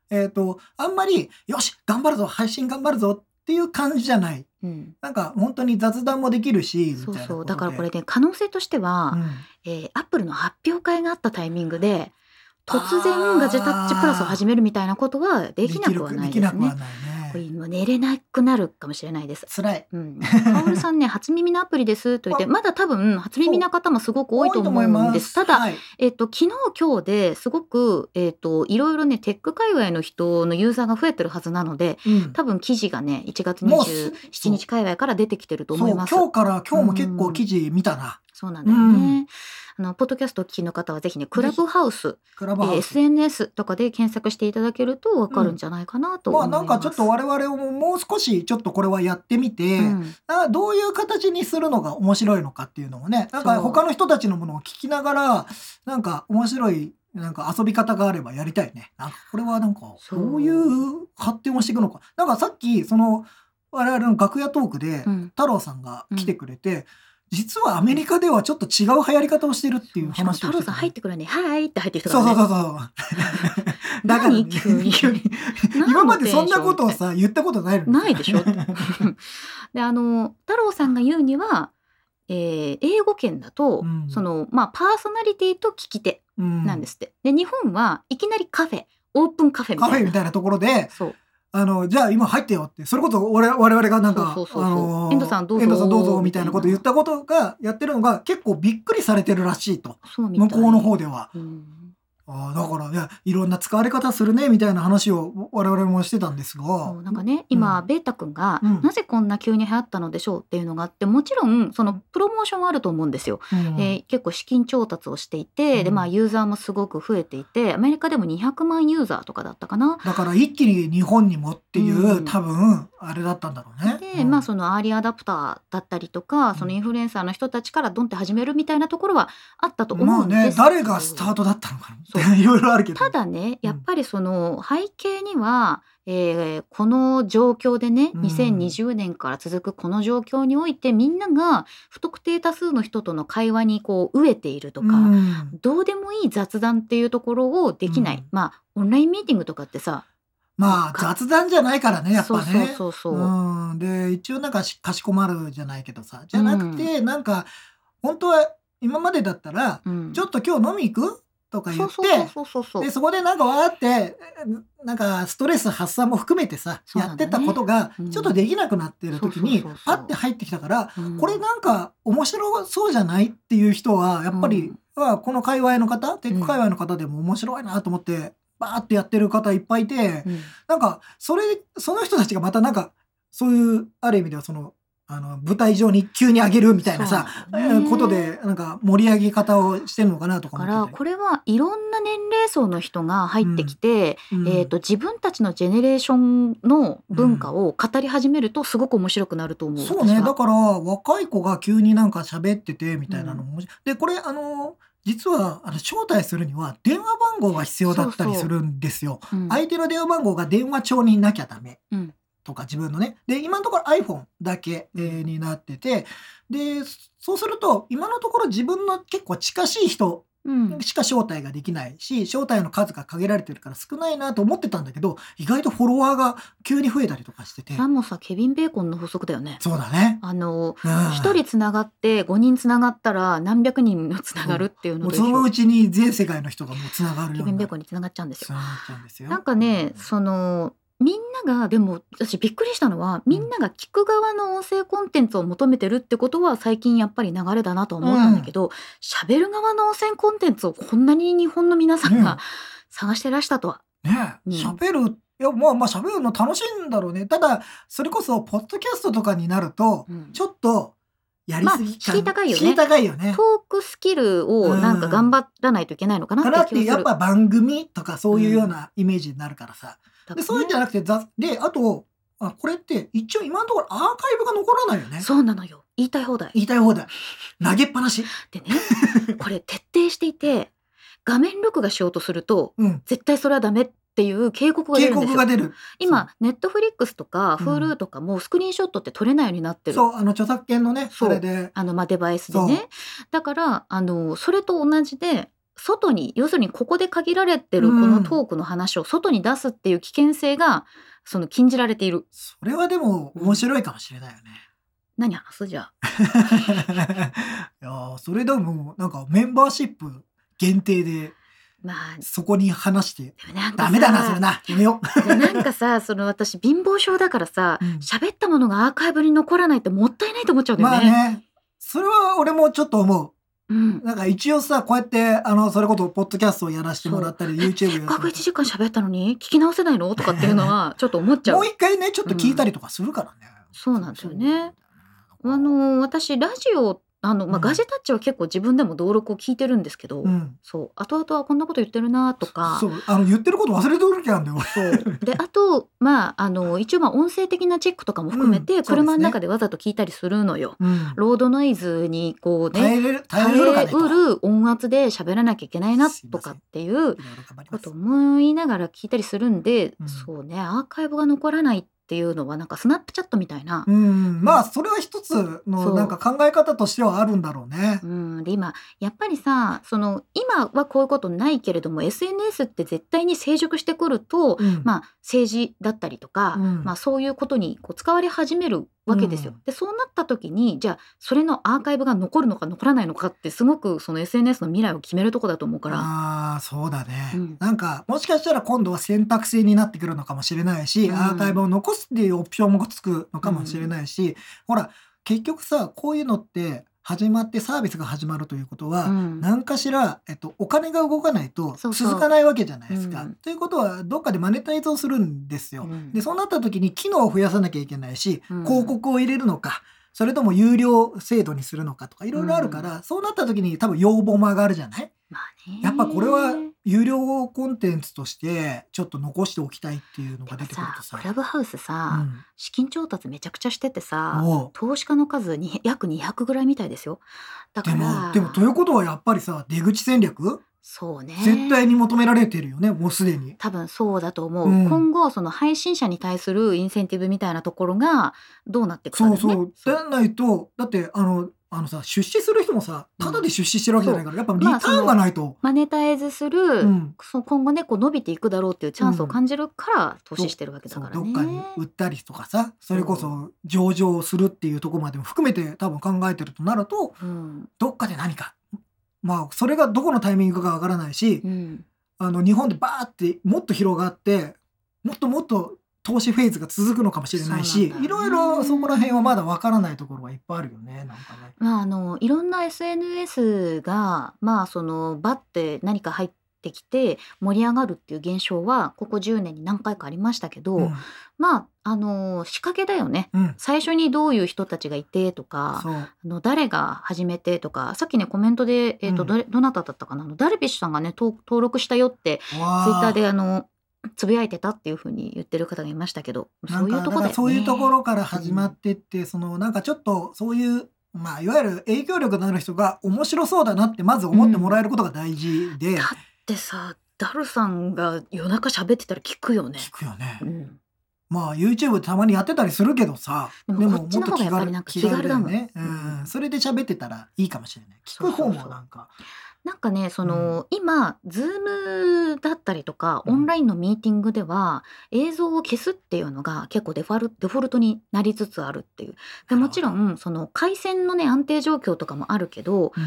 えっ、と、あんまり、よし、頑張るぞ、配信頑張るぞっていう感じじゃない。うんなんか、本当に雑談もできるし。そうそうだからこれね可能性としては、うんえーアップルの発表会があったタイミングで突然ガジェタッチプラスを始めるみたいなことはできなくはないですね。できなくはないこれね。もう寝れなくなるかもしれないです。辛い。うん、カオルさんね 初耳のアプリですと言ってまだ多分初耳な方もすごく多いと思うんです。ただ、はいえっと、昨日今日ですごく、えっと、いろいろねテック界隈の人のユーザーが増えてるはずなのでうん多分記事がね1月もう27日界隈から出てきてると思います。今日から今日も結構記事見たな。そうなんだよね。あのポッドキャストをお聞きの方はぜひねクラブハウス、えークラブハウス。SNS とかで検索していただけるとわかるんじゃないかなとまあ思います。なんかちょっと我々ももう少しちょっとこれはやってみて、うんあどういう形にするのが面白いのかっていうのもねなんか他の人たちのものを聞きながらなんか面白いなんか遊び方があればやりたいね。なんかこれはなんかそうどういう発展をしていくのか。なんかさっきその我々の楽屋トークでうん太郎さんが来てくれて、実はアメリカではちょっと違う流行り方をしてるっていう話をしてた太郎さん入ってくるね。はいって入ってきたからね。そうそうそうそう。だから、ね、今までそんなことをさ言ったことないないでしょ であの太郎さんが言うには、えー英語圏だと、うんそのまあパーソナリティと聞き手うんなんですって。で日本はいきなりカフェオープンカフェみたいな。カフェみたいなところでそうあの、じゃあ今入ってよって、それこそ我々我々がなんか、遠藤さんどうぞ遠藤さんどうぞみたいなこと言ったことが、やってるのが結構びっくりされてるらしいと。向こうの方では。うんああだから、いや、いろんな使われ方するね、みたいな話を我々もしてたんですが。なんかね今、ベータ君が、うん。なぜこんな急に流行ったのでしょうっていうのがあってもちろんそのプロモーションはあると思うんですよ。うん。えー結構資金調達をしていて、でうん。まあユーザーもすごく増えていてアメリカでも200万ユーザーとかだったかな。だから一気に日本にもっていう、うん。多分、あれだったんだろうね。で、うん。まあそのアーリーアダプターだったりとか、そのインフルエンサーの人たちからドンって始めるみたいなところはあったと思まあうんですけど、ね、誰がスタートだったのか いろいろあるけど。ただねやっぱりその背景には、えーこの状況でねうん。2020年から続くこの状況においてみんなが不特定多数の人との会話にこう飢えているとか、うん。どうでもいい雑談っていうところをできない、うん。まあオンラインミーティングとかってさまあ、雑談じゃないからね、やっぱね。そうそうそうそう、うん、で一応なんかしかしこまるじゃないけどさ。じゃなくて、なんか本当は今までだったら、うん。ちょっと今日飲み行く？とか言ってでそこでなんかわーってなんかストレス発散も含めてさ、ね。やってたことがうん。ちょっとできなくなってる時にパッて入ってきたから、うん。これなんか面白そうじゃないっていう人はやっぱり、はこの界隈の方テック界隈の方でも面白いなと思ってバーってやってる方いっぱいいて。うん。なんか、それ、その人たちがまたなんか、そういう、ある意味ではその、あの、舞台上に急に上げるみたいなさ、ことで、なんか盛り上げ方をしてるのかなとかだから思ってて。これはいろんな年齢層の人が入ってきて、うんえー、と自分たちのジェネレーションの文化を語り始めるとすごく面白くなると思う。そうね。だから、若い子が急になんか喋ってて、みたいなのも、で、これ、あの、実は、あの、招待するには、電話番号が必要だったりするんですよ。うん相手の電話番号が電話帳になきゃダメ。うんとか自分のね。で、今のところ iPhone だけ、えーになってて、で、そうすると、今のところ自分の結構近しい人うんしか招待ができないし、招待の数が限られてるから少ないなと思ってたんだけど、意外とフォロワーが急に増えたりとかしてて。さもさケビン・ベーコンの法則だよね。そうだね。あのうん一人つながって5人つながったら何百人がつながるっていうものそのうちに全世界の人がもうつながるケビン・ベーコンにつながっちゃうんですよ。つながっちゃうんですよ。なんかねそのみんながでも私びっくりしたのはみんなが聞く側の音声コンテンツを求めてるってことは最近やっぱり流れだなと思ったんだけど喋、る側の音声コンテンツをこんなに日本の皆さんうんが探してらしたとは。ねうん喋る、いや、まあまあ喋るの楽しいんだろうね。ただ、それこそ、ポッドキャストとかになると、うんちょっと、やりすぎまあ高いよね高いよね。トークスキルをなんか頑張らないといけないのかなって、って気がする。やっぱ番組とかそういうようなイメージになるからさ。で、そういうんじゃななくて、雑で、あと、あこれって一応今のところアーカイブが残らないよね。そうなのよ言いたい放題。言いたい放題。投げっぱなし。でねこれ徹底していて画面録画しようとするとうん。絶対それはダメっていう警告が出警るんですよ。告が出る。今ネットフリックスとかうん Hulu とかもスクリーンショットって撮れないようになってる。そう、あの、著作権のね、それで。あのまあデバイスでね。だからあのそれと同じで外に要するにここで限られてるこのトークの話を外に出すっていう危険性がその禁じられている。それはでも面白いかもしれないよね。何話す？じゃあ。いやーそれでもなんかメンバーシップ限定でまあそこに話してダメだなそれなやめよでなんかさその私貧乏症だからさうん喋、ったものがアーカイブに残らないってもったいないと思っちゃうんうまだよね。あねそれは俺もちょっと思うなんか一応さこうやってあのそれこそポッドキャストをやらせてもらったり YouTube せっかく1せて時間喋ったのに聞き直せないの？とかっていうのは ちょっと思っちゃう。もう。一回ねちょっと聞いたりとかするからね、そうなんそうなんだよねあの私ラジオあの、まあ、うんガジェタッチは結構自分でも登録を聞いてるんですけど、うん。そう後々はこんなこと言ってるなとかそう、あの、言ってること忘れてる時あるんだよ。そうであとまああの一応まあ音声的なチェックとかも含めて、車の中でわざと聞いたりするのよ。うん。ロードノイズにこうね耐えうる音圧で喋らなきゃいけないなとかっていうこと思いながら聞いたりするんで、うんそうねアーカイブが残らないっていうのはなんかスナップチャットみたいな。う、ん、まあそれは一つのなんか考え方としてはあるんだろうね。う。ん、で今やっぱりさその今はこういうことないけれども SNS って絶対に成熟してくると、うん。まあ、政治だったりとか、うん。まあ、そういうことにこう使われ始めるわけですよ。うん。でそうなった時にじゃあそれのアーカイブが残るのか残らないのかってすごくその SNS の未来を決めるとこだと思うから。ああそうだね、うん。なんかもしかしたら今度は選択制になってくるのかもしれないし、うん。アーカイブを残すっていうオプションもつくのかもしれないし、ほら結局さこういうのって始まってサービスが始まるということは、うん。何かしら、えっと、お金が動かないとそうそう。続かないわけじゃないですか。うん。ということはどっかでマネタイズをするんですよ。うん。でそうなった時に機能を増やさなきゃいけないし、うん。広告を入れるのかそれとも有料制度にするのかとかいろいろあるから、そうなった時に多分要望も上がるじゃない？まあねやっぱこれは有料コンテンツとしてちょっと残しておきたいっていうのが出てくるとささク。ラブハウスさ、うん資金調達めちゃくちゃしててさ投資家の数に約200ぐらいみたいですよ。だかでらもでもということはやっぱりさ出口戦略？そうね絶対に求められてるよねもうすでに。多分そうだと思う、うん今後その配信者に対するインセンティブみたいなところがどうなっていくかだそう。そう。でないとだってあのあのさ出資する人もさただで出資してるわけじゃないから、やっぱリターンがないと。マネタイズする、うん。そう今後ねこう伸びていくだろうっていうチャンスを感じるから投資してるわけだからね。どっかに売ったりとかさそれこそ上場するっていうところまでも含めて多分考えてるとなるとうん。どっかで何かまあそれがどこのタイミングかわからないしうん。あの日本でバーってもっと広がってもっともっと投資フェーズが続くのかもしれないし、いろいろそこら辺はまだわからないところはいっぱいあるよねなんかね。まあ、あのいろんな SNS がまあそのバッて何か入ってきて盛り上がるっていう現象はここ10年に何回かありましたけど、うん。まああの仕掛けだよね。うん。最初にどういう人たちがいてとかあの誰が始めてとかさっきねコメントで、えーとうん。どなただったかなあのダルビッシュさんがね登登録したよってツイわッターであのつぶやいてたっていうふうに言ってる方がいましたけどそういうとこだよね。そういうところから始まってって、そのなんかちょっとそういうまあいわゆる影響力のある人が面白そうだなってまず思ってもらえることが大事で、だってさダルさんが夜中喋ってたら聞くよね。聞くよね。うん。まあ YouTube でたまにやってたりするけどさ。でもこっちの方がやっぱりなんか気軽だもん。ね、うん、それで喋ってたらいいかもしれない。聞く方もなんかなんかねその、今 Zoom だったりとかうん。オンラインのミーティングでは、映像を消すっていうのが結構デファルデフォルトになりつつあるっていう。でもちろんその回線のね安定状況とかもあるけどうん。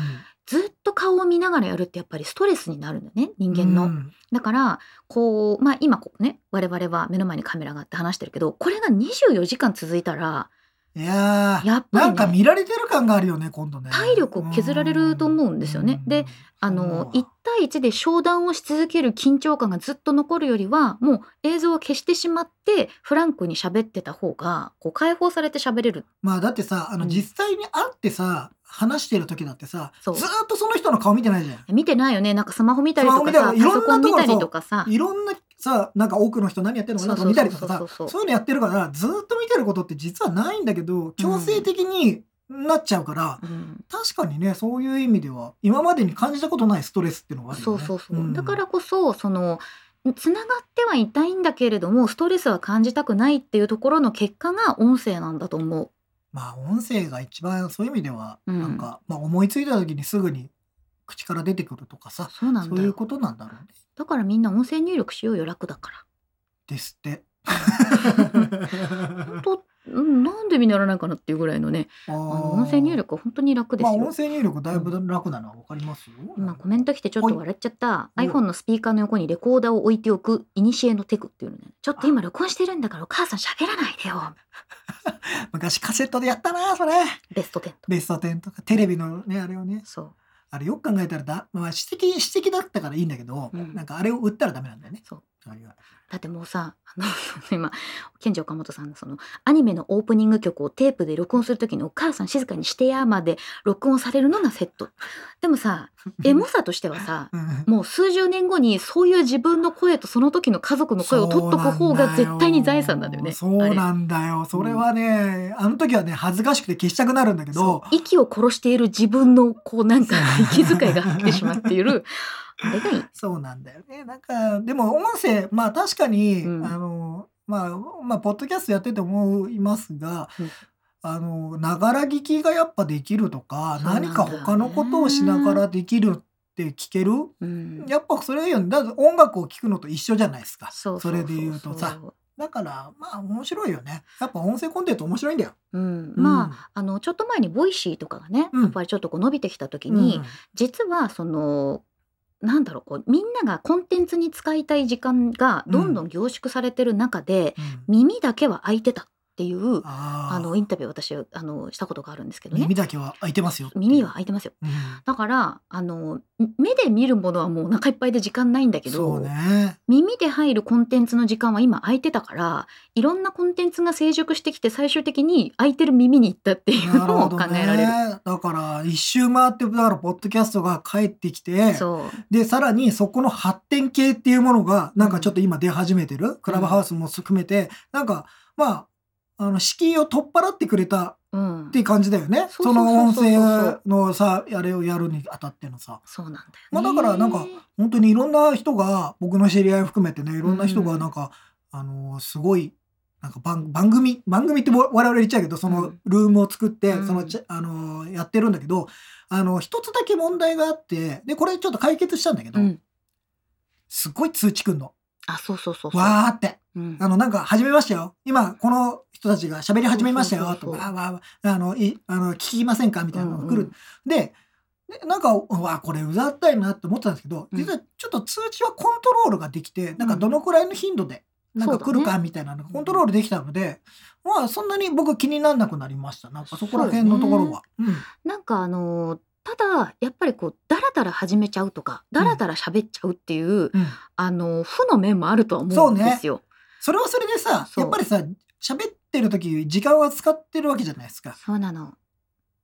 ずっと顔を見ながらやるってやっぱりストレスになるんだよね人間の。うん。だからこうまあ今こうね我々は目の前にカメラがあって話してるけどこれが24時間続いたらいやーやっぱりね。なんか見られてる感があるよね今度ね。体力を削られると思うんですよね。であの1対1で商談をし続ける緊張感がずっと残るよりはもう映像を消してしまってフランクに喋ってた方がこう解放されて喋れる。まあだってさあのうん。実際に会ってさ、話してる時だってさずそう。ーっとその人の顔見てないじゃん。見てないよね。なんかスマホ見たりとかさ見たりいろんなパソコン見たりとかさ。いろんなさなんか多くの人何やってるのかな？とか見たりとかさそういうのやってるからずーっと見てることって実はないんだけど強制的になっちゃうから、うん。確かにねそういう意味では今までに感じたことないストレスっていうのがあるよね。そうそうそう、ん。だからこそそのつながってはいたいんだけれどもストレスは感じたくないっていうところの結果が音声なんだと思う。まあ音声が一番そういう意味ではうん。なんか、まあ、思いついた時にすぐに口から出てくるとかさそうなんだよそういうことなんだろうね。だからみんな音声入力しようよ楽だから。ですって。本当うんなんで見習わないかなっていうぐらいのねああのー音声入力は本当に楽ですよ。まあ音声入力だいぶ楽なのはわかりますよ。今コメント来てちょっと笑っちゃったはい iPhone のスピーカーの横にレコーダーを置いておくイニシエのテクっていうのね ちょっと今録音してるんだからお母さん喋らないでよ 昔カセットでやったなそれ。ベスト10とベスト10とかテレビのねあれをねそうあれよく考えたらだ、まあ、指摘指摘だったからいいんだけど、うん。なんかあれを売ったらダメなんだよね。そう。何がだってもうさあの 今ケンジ岡本さんのそのアニメのオープニング曲をテープで録音する時に「お母さん静かにしてや」まで録音されるのがセット。でもさ エモさとしてはさうん。もう数十年後にそういう自分の声とその時の家族の声を取っとく方が絶対に財産なんだよね。そうなんだよ。それはね、あの時はね、恥ずかしくて消したくなるんだけど、息を殺している自分のこうなんか 息遣いが入ってしまっているあれがいい。そうなんだよね。なんか、でも音声、まあ確かに、うんあの、まあ、まあ、ポッドキャストやってて思いますが、うんあの、ながら聞きがやっぱできるとか、そうなんだよね何か他のことをしながらできるって聞ける？うんやっぱそれよね。だって音楽を聴くのと一緒じゃないですか。そうそうそうそうれで言うとさ。だから、まあ面白いよね。やっぱ音声コンテンツ面白いんだよ。うん、まああのちょっと前にボイシーとかがね、うんやっぱりちょっとこう伸びてきた時うんに、実はそのなんだろうこうみんながコンテンツに使いたい時間がどんどん凝縮されてる中で、うん。耳だけは開いてた。っていうあのインタビューを私あのしたことがあるんですけどね耳だけは開いてますよ。耳は開いてますようんだからあの目で見るものはもうお腹いっぱいで時間ないんだけど、そうね。耳で入るコンテンツの時間は今空いてたからいろんなコンテンツが成熟してきて最終的に空いてる耳に行ったっていうのを考。えられる。だから、一周回って、だから、ポッドキャストが帰ってきて、で、さらにそこの発展系っていうものが、なんかちょっと今出始めてる、クラブハウスも含めて、なんか、まあ、あの、敷居を取っ払ってくれたうんっていう感じだよね。その音声のさ、あれをやるにあたってのさ。そうなんだよ、ね。まあだからなんか本当にいろんな人が、僕の知り合いを含めてね、いろんな人がなんか、あの、すごい、なんか番番組、番組って我々言っちゃうけど、そうのんルームを作って、うんそのあの、やってるんだけど、あの、一つだけ問題があって、で、これちょっと解決したんだけど、うん、すっごい通知くんの。あそうそうそうそう。わーって。うんあの、なんか、始めましたよ。今、この人たちが喋り始めましたよ。と、そうそうそうわーわーわーあの、い、あの、聞きませんか？みたいなのが来る。うんうんで、でなんか、うわ、これうざったいなって思ってたんですけど、うん実はちょっと通知はコントロールができて、なんかどのくらいの頻度で、なんか来るかみたいなのがコントロールできたので、まあ、そんなに僕気にならなくなりました。なんかそこら辺のところは。うん。なんかあのーただやっぱりこうダラダラ始めちゃうとかダラダラ喋っちゃうっていう、うん。あのー負の面もあるとは思うんですよ。それはそれでさ、やっぱりさ、喋ってる時、時間は使ってるわけじゃないですか。そうなの。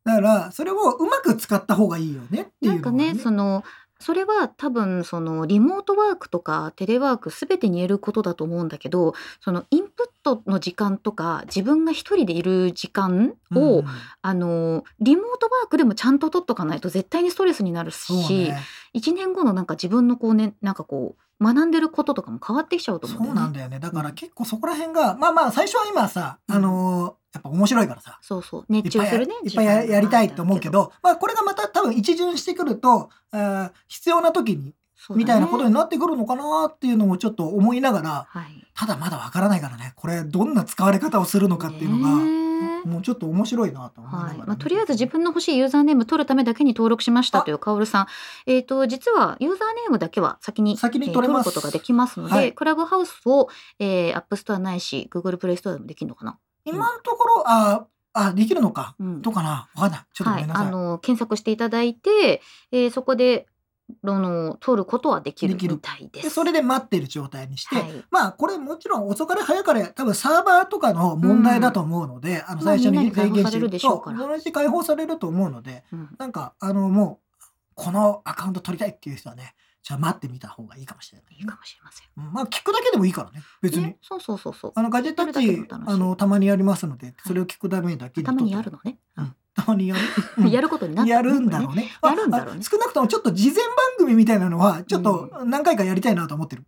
だから、それをうまく使った方がいいよねっていうのがなんかねそのそれは多分そのリモートワークとかテレワーク全てに言えることだと思うんだけどそのインプットの時間とか自分が一人でいる時間を、うん。あのリモートワークでもちゃんと取っとかないと絶対にストレスになるし、ね。1年後のなんか自分のこうねなんかこう学んでることとかも変わってきちゃうと思うんだそ。うなんだよね。だから結構そこら辺が、まあまあ最初は今さ、うん。あのーやっぱ面白いからさ、そうそう。熱中するねいっぱいやりたいと思うけど、まあこれがまた多分一巡してくると、あー必要な時に、みたいなことになってくるのかなっていうのもちょっと思いながら、はい。ただまだわからないからね、これどんな使われ方をするのかっていうのが、ねえもうちょっと面白いなと思いながらはい。ね、まあ、とりあえず自分の欲しいユーザーネーム取るためだけに登録しましたというカオルさん、えー、と実はユーザーネームだけは先に先にえー取れます。ることができますので、はい。クラブハウスを、えー、アップストアないし Google プレイストアでもできるのかな、今のところ、ああ、できるのか？うん。どうかな？わかんない。ちょっとごはい、めんなさい。あの検索していただいて、えーそこであの取ることはできるみたいです。でそれで待ってる状態にして、はい。まあこれもちろん遅かれ早かれ多分サーバーとかの問題だと思うので、あのまあ最初にみんなに解放される制限してるでしょうから。そう同じ解放されると思うのでうん。なんかあのもうこのアカウント取りたいっていう人はねじゃあ待ってみた方がいいかもしれない、いいかもしれません。うん。まあ聞くだけでもいいからね別に、ね、そうそうそうそう。あのガジェットッ聞くだけでチも楽しい。あのたまにやりますのでそれを聞くためだけにたまにやるの、のね。うん、たまにやる、うん。やることになった。やるんだろうね。やるんだろうね。少なくともちょっと事前番組みたいなのは、ちょっと何回かやりたいなと思ってる。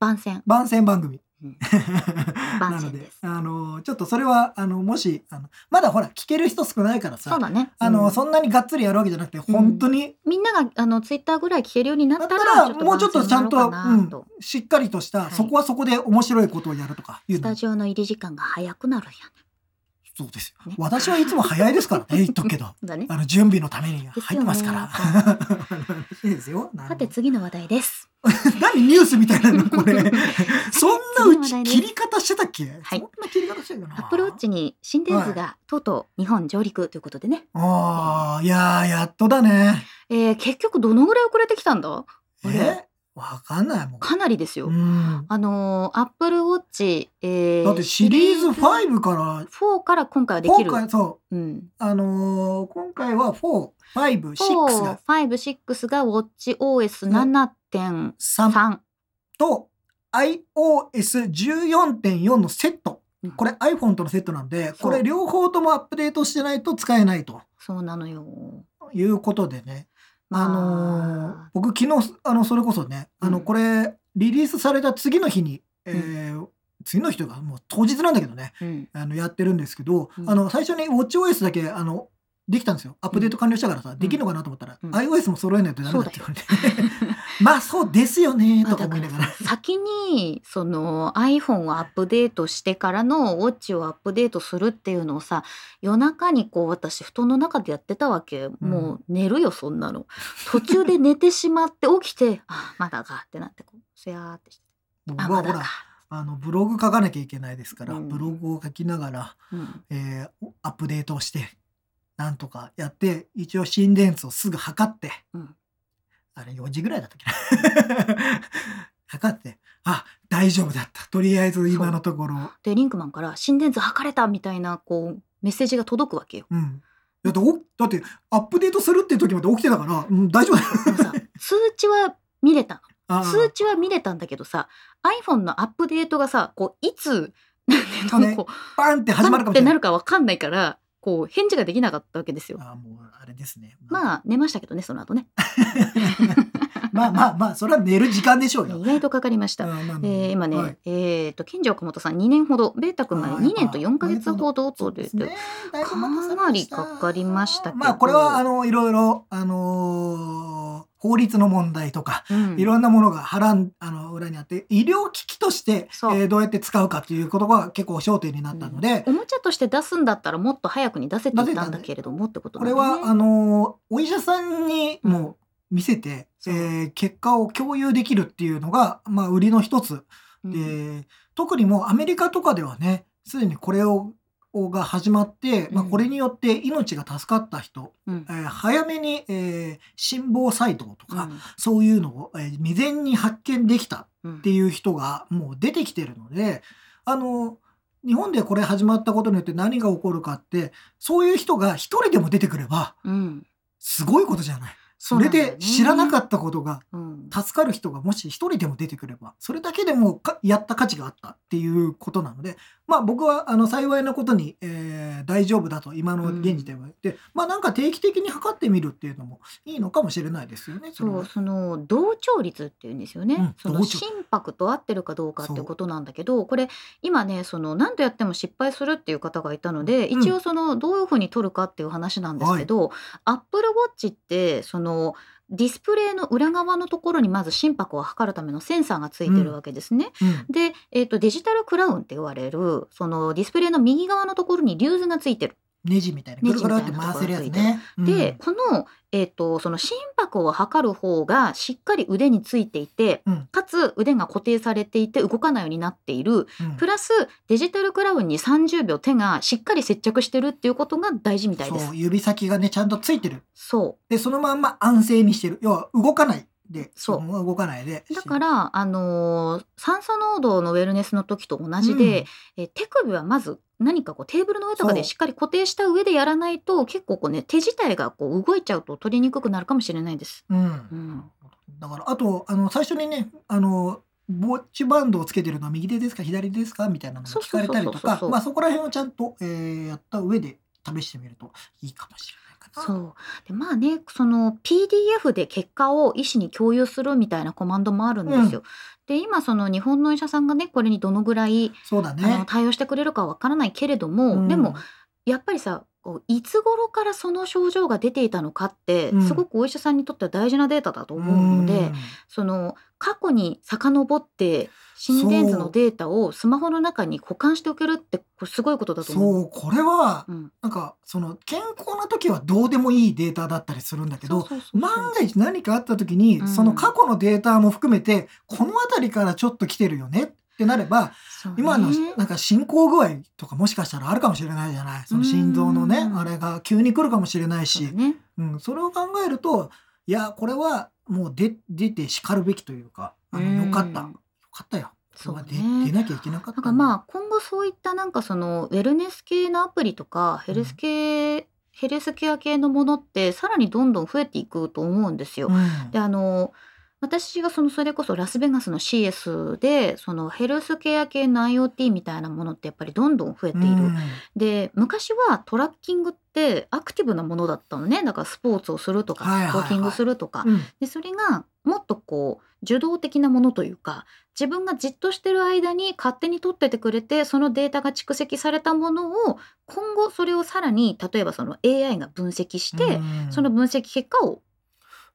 番宣。番宣番組。うん。なのであの、ちょっとそれは、あの、もし、あの、まだほら、聞ける人少ないからさ、そうだね。あの、うん。そんなにがっつりやるわけじゃなくて、本当に、みんながあのツイッターぐらい聞けるようになったらもうちょっとちゃんと、うん、しっかりとした、はい。そこはそこで面白いことをやるとかいうの。スタジオの入り時間が早くなるんやそうですよね。私はいつも早いですからね、言っとくけど。あの、準備のために入ってますから。いいですよ。さて次の話題です。何ニュースみたいなの？これ。そんなうち切り方してたっけ、はいそんな切り方してるかな？アップルウォッチに心電図がとうとう日本上陸ということでね。ああ、いやー、やっとだね。えー、結局どのぐらい遅れてきたんだ？えわかんないもん。かなりですよ。うん。あのー、アップルウォッチ、えー、だってシリーズ5から、4から今回はできる。今回、そう、うん。あのー今回は4、5、6 4が、5、6がウォッチ OS7.3。3と iOS14.4 のセット。これ iPhone とのセットなんで、これ両方ともアップデートしてないと使えないとそうなのよ。いうことでね。あのー。まあ僕昨日、あの、それこそね、あの、うん。これ、リリースされた次の日に、えー次の日というか、もう当日なんだけどね、うん。あの、やってるんですけど、うん。あの、最初に WatchOS だけ、あの、できたんですよ。アップデート完了したからさ、できるのかなと思ったら、うん。iOS も揃えないとダメだって言われて。まあ、そうですよね、とか思いながら。先にその iPhone をアップデートしてからのウォッチをアップデートするっていうのをさ夜中にこう私布団の中でやってたわけ。もう寝るよそんなの。途中で寝てしまって起きてあまだかってなってこうすやーってして。僕はほらあの、ブログ書かなきゃいけないですから、うん。ブログを書きながら、うん。えーアップデートをして、なんとかやって、一応心電図をすぐ測って、うんあれ4時ぐらいだったっけな。測って、あ、大丈夫だった。とりあえず今のところ。でリンクマンから心電図測れたみたいなこうメッセージが届くわけようん。だってお、だって、アップデートするっていう時まで起きてたから、うん、大丈夫だよ。でもさ 数値は見れたのあー数値は見れたんだけどさ iPhone のアップデートがさこういつそうねこうバンって始まるかもしれない。ってなるかわかんないからこう返事ができなかったわけですよ。あーもう、あれですね。まあ寝ましたけどねその後ね。まあまあまあ、それは寝る時間でしょうよ。意外とかかりました。まあまあえー今ね、はいえー、と金城岡本さん2年ほどベータ君まで2年と4ヶ月ほどとでそうですねかなりかかりましたけどまあこれはあのいろいろあのー法律の問題とか、うん。いろんなものがはらんあの裏にあって医療機器として、えーどうやって使うかっていうことが結構焦点になったので、おもちゃとして出すんだったらもっと早くに出せていたんだけれどもってことこれはあのーお医者さんにも見せて、そう。えー結果を共有できるっていうのが、まあ、売りの一つ。うん。で特にもうアメリカとかではねすでにこれををが始まって、まあ、うん。これによって命が助かった人、うん。えー早めに、えー心房細動とか、うん。そういうのを、えー未然に発見できたうんっていう人がもう出てきてるのであの日本でこれ始まったことによって何が起こるかってそういう人が一人でも出てくればうん。すごいことじゃない。それで知らなかったことがうん。助かる人がもし一人でも出てくればそれだけでもかやった価値があったっていうことなのでまあ僕はあの幸いなことに、えー大丈夫だと今の現時点は。言って、まあなんか定期的に測ってみるっていうのもいいのかもしれないですよね。そうその同調率っていうんですよね、うん。その心拍と合ってるかどうかってことなんだけどこれ今ねその何度やっても失敗するっていう方がいたので、うん。一応そのどういうふうに取るかっていう話なんですけど、アップルウォッチってそのディスプレイの裏側のところにまず心拍を測るためのセンサーがついてるわけですね。うんで、えー、とデジタルクラウンって言われるそのディスプレイの右側のところにリューズがついてる。ネジみたいなぐるぐるって回せるやつね。で、この、えー、とその心拍を測る方がしっかり腕についていて、うんかつ腕が固定されていて動かないようになっているうんプラスデジタルクラウンに30秒手がしっかり接着してるっていうことが大事みたいですそう。指先がねちゃんとついてる。そでそのまんま安静にしてる。要は動かないでそう動かないで。うだから、あのー酸素濃度のウェルネスの時と同じで、え手首はまず何かこうテーブルの上とかでしっかり固定した上でやらないと結構こうね手自体がこう動いちゃうと取りにくくなるかもしれないです。うん、うん。うん、だからあとあの最初にねあのウォッチバンドをつけてるのは右手ですか左手ですかみたいなのが聞かれたりとかまあそこら辺をちゃんと、えーやった上で試してみるといいかもしれないかな。そうでまあねその PDF で結果を医師に共有するみたいなコマンドもあるんですよ。で今その日本のお医者さんがねこれにどのぐらい、そうだあのね。対応してくれるかわからないけれども、うんでもやっぱりさこういつ頃からその症状が出ていたのかって、うん。すごくお医者さんにとっては大事なデータだと思うので、うん。その過去に遡って心電図のデータをスマホの中に保管しておけるってすごいことだと思う。そうこれはうん、なんかその健康な時はどうでもいいデータだったりするんだけど万が一何かあった時に、うん。その過去のデータも含めてこの辺りからちょっと来てるよねってなればね。今のなんか進行具合とかもしかしたらあるかもしれないじゃない？その心臓のねうんあれが急に来るかもしれないし。そね。うん、それを考えるといやこれはもう出出て叱るべきというかあのうん。よかった。よかったよ。そうね。出なきゃいけなかった。なんかまあ今後そういったなんかそのウェルネス系のアプリとかヘルス系、ヘルスケア系のものってさらにどんどん増えていくと思うんですよ。うん。であの私がそのそれこそラスベガスの CS でそのヘルスケア系の IoT みたいなものってやっぱりどんどん増えている。うん。で昔はトラッキングってアクティブなものだったのね。だからスポーツをするとか、ウォーキングするとか、うん。でそれがもっとこう受動的なものというか自分がじっとしてる間に勝手に取っててくれてそのデータが蓄積されたものを今後それをさらに例えばその AI が分析して、うん。その分析結果を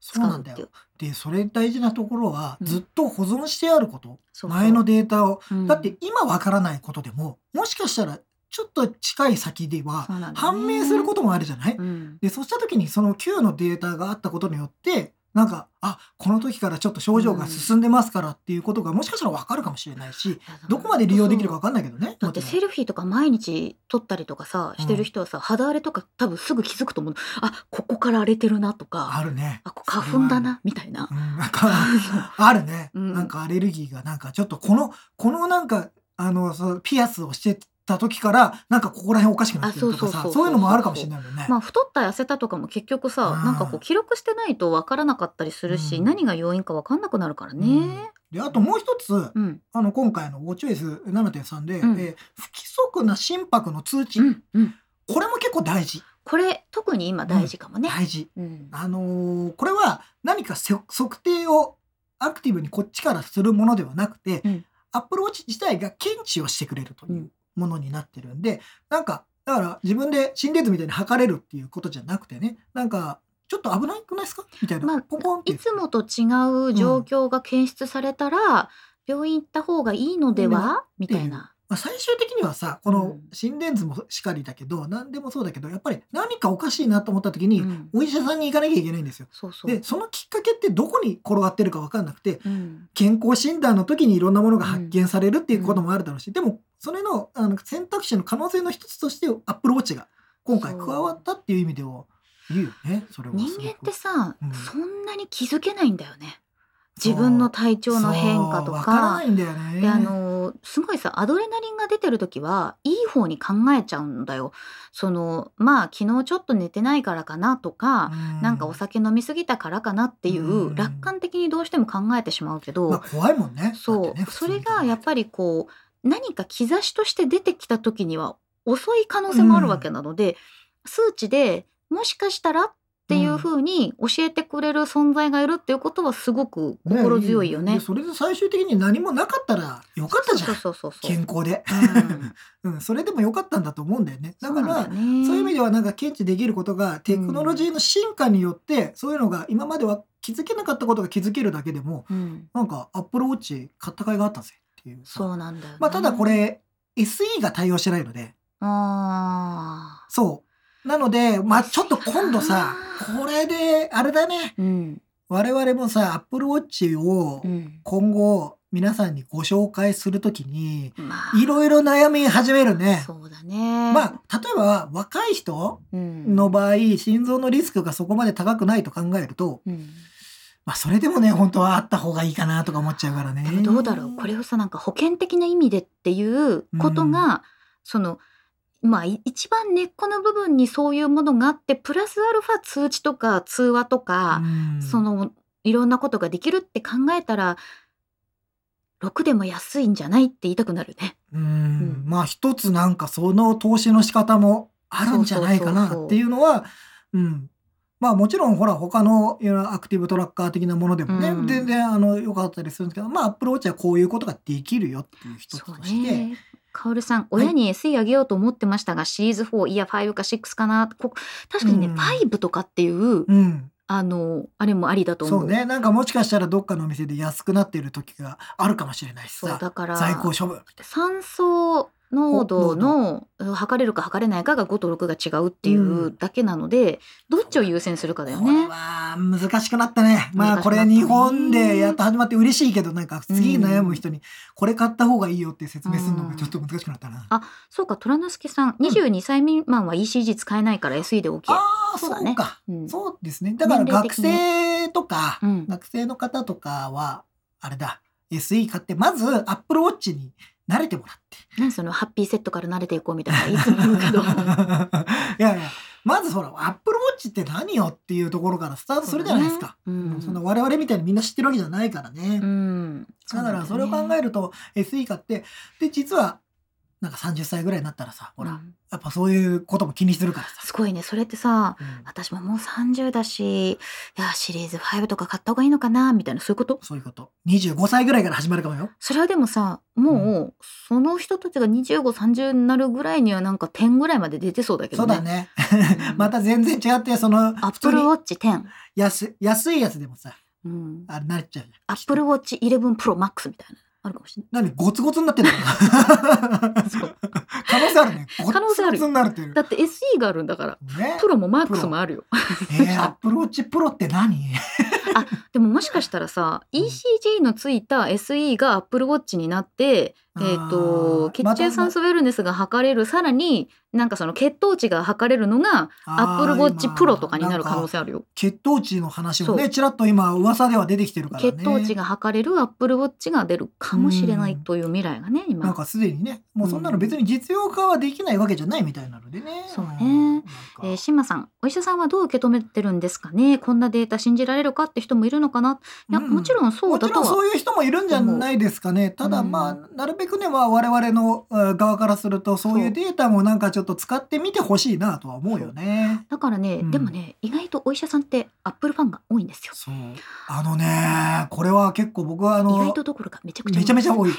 使うっていう。でそれ大事なところは、うん。ずっと保存してあること。そうそう。前のデータを、うん。だって今わからないことでももしかしたらちょっと近い先では判明することもあるじゃない、うん。でそうした時にその旧のデータがあったことによってなんかあこの時からちょっと症状が進んでますからっていうことがもしかしたらわかるかもしれないし、どこまで利用できるかわかんないけどね。だってセルフィーとか毎日撮ったりとかさしてる人はさ、肌荒れとか多分すぐ気づくと思う。あここから荒れてるなとろんあかるね。あこ花粉だなみたいな。う。ん、なんか あるね、うん。なんかアレルギーがなんかちょっとこのこのなんかあのそうピアスをしてた時からなんかここら辺おかしくなってるとかさあそういうのもあるかもしれないもんね。まあ太った痩せたとかも結局さ、うん。なんかこう記録してないと分からなかったりするし、うん。何が要因か分かんなくなるからうん。ね。であともう一つ、うん、あの今回の WatchOS7.3 で、うん。えー不規則な心拍の通知。これも結構大事。これ特に今大事かもね。大事。うん、あのーこれは何かせ測定をアクティブにこっちからするものではなくて、うん。Apple Watch 自体が検知をしてくれるという。うんものになってるんで、なんかだから自分で心電図みたいに測れるっていうことじゃなくてねなんかちょっと危なくないですか？みたいな、まあポンポいつもと違う状況が検出されたら、病院行った方がいいのでは、みたいな。まあ、最終的にはさこのうん心電図もしかりだけど、何でもそうだけどやっぱり何かおかしいなと思った時に、うんお医者さんに行かなきゃいけないんですよ。そうそう。でそのきっかけってどこに転がってるか分かんなくてうん健康診断の時にいろんなものが発見されるっていうこともあるだろうし、でもそれのあの選択肢の可能性の一つとして Apple Watch が今回加わったっていう意味では言うよねそれは人間ってさ、うんそんなに気づけないんだよね。自分の体調の変化とからかな。いんだよね。であのすごいさアドレナリンが出てる時はいい方に考えちゃうんだよ。そのまあ昨日ちょっと寝てないからかなとか、うなんかお酒飲み過ぎたからかなっていう、うん。楽観的にどうしても考えてしまうけど、まあ怖いもんね。そう、ねそれがやっぱりこう何か兆しとして出てきた時には遅い可能性もあるわけなので、数値でもしかしたらっていうふうに教えてくれる存在がいるっていうことはすごく心強いよね。でそれで最終的に何もなかったらよかったじゃん。そうそうそうそう。健康で、うん。うん、それでもよかったんだと思うんだよね。だからそうね。そういう意味ではなんか検知できることがテクノロジーの進化によってそういうのが今までは気づけなかったことが気づけるだけでもうん、なんかアップルウォッチ買った甲斐があったぜっていうさ。そうなんだよ、ね。まあただこれ SE が対応してないので。あそうなのでまあちょっと今度さあこれであれだねーうん我々もさアップルウォッチをうん。今後皆さんにご紹介するときにまあいろいろ悩み始めるね。そうだね。まあ例えば若い人うんの場合心臓のリスクがそこまで高くないと考えるとうんまあそれでもね本当はあった方がいいかなとか思っちゃうからね。どうだろうこれをさなんか保険的な意味でっていうことが、そのまあい一番根っこの部分にそういうものがあってプラスアルファ通知とか通話とか、うん。そのいろんなことができるって考えたら6でも安いんじゃないって言いたくなるね。うん。うん。まあ一つなんかその投資の仕方もあるんじゃないかなっていうのはうん。まあもちろんほら他のアクティブトラッカー的なものでもね、うん。全然あの良かったりするんですけどまあアップルウォッチはこういうことができるよっていう一つとして、ね。カオルさん、親に SE あげようと思ってましたが、シリーズ4、いや、5か6かな。こ確かにね、うん。5とかっていう、うん、あの、あれもありだと思う。そうね。なんかもしかしたらどっかのお店で安くなってる時があるかもしれないしそうさだから、在庫処分。酸素濃度のうん測れるか測れないかが5と6が違うっていうだけなので、どっちを優先するかだよね。は難しくなったね。まあこれ日本でやっと始まって嬉しいけど、なんか次悩む人にこれ買った方がいいよって説明するのがちょっと難しくなったな。あそうか虎之助さん22歳未満は ECG 使えないから SE で OK。ああ、そううか。うんそうですね。だから学生とか、うん学生の方とかは、あれだ、SE 買って、まず Apple Watch に慣れてもらって。何そのハッピーセットから慣れていこうみたいないつも言うけど いやいや、まずほら、Apple Watch って何よっていうところからスタートするじゃないですか。そねうんそんな我々みたいにみんな知ってるわけじゃないからね。うんだからそれを考えると SE 買って、で、実は、なんか30歳ぐらいになったらさ、ほら、うんやっぱそういうことも気にするからさ。すごいねそれってさうん私ももう30だしいやシリーズ5とか買った方がいいのかなみたいなそういうこと？そういうこと。25歳ぐらいから始まるかもよ。それはでもさもうその人たちが2530になるぐらいにはなんか10ぐらいまで出てそうだけどねそうだねう。ん また全然違って、その、アップルウォッチ10、安安いやつでもさ、うん、あれなっちゃうじゃん。アップルウォッチ11プロマックスみたいなあるかもしれない。何？ゴツゴツになってるの？可能性あるね。可能性あるゴツゴツになってる。だって SE があるんだからね。プ。ロもマックスもあるよ。えー、アップルウォッチプロって何？でももしかしたらさ ECG のついた SE が Apple Watch になって、えー、と血中酸素ウェルネスが測れるさらになんかその血糖値が測れるのが Apple Watch Pro とかになる可能性あるよ。血糖値の話もそう。ねちらっと今噂では出てきてるからね。血糖値が測れる Apple Watch が出るかもしれないうんという未来がね今。なんかすでにねもうそんなの別に実用化はできないわけじゃないみたいなのでね。そうね。んなんか。えー、シマさんお医者さんはどう受け止めてるんですかね？こんなデータ信じられるかって人もいるのかな？いや、うん。もちろんそうもだとは。ちろんそういう人もいるんじゃないですかね。ただうん。まあ、なるべくね、まあ我々のあ側からすると、そういうデータもなんかちょっと使ってみてほしいなとは思うよね。だからね、うんでもね意外とお医者さんってアップルファンが多いんですよそう。あのね、これは結構僕はあ意の外、とどころかめちゃくちゃめちゃめちゃ多いい。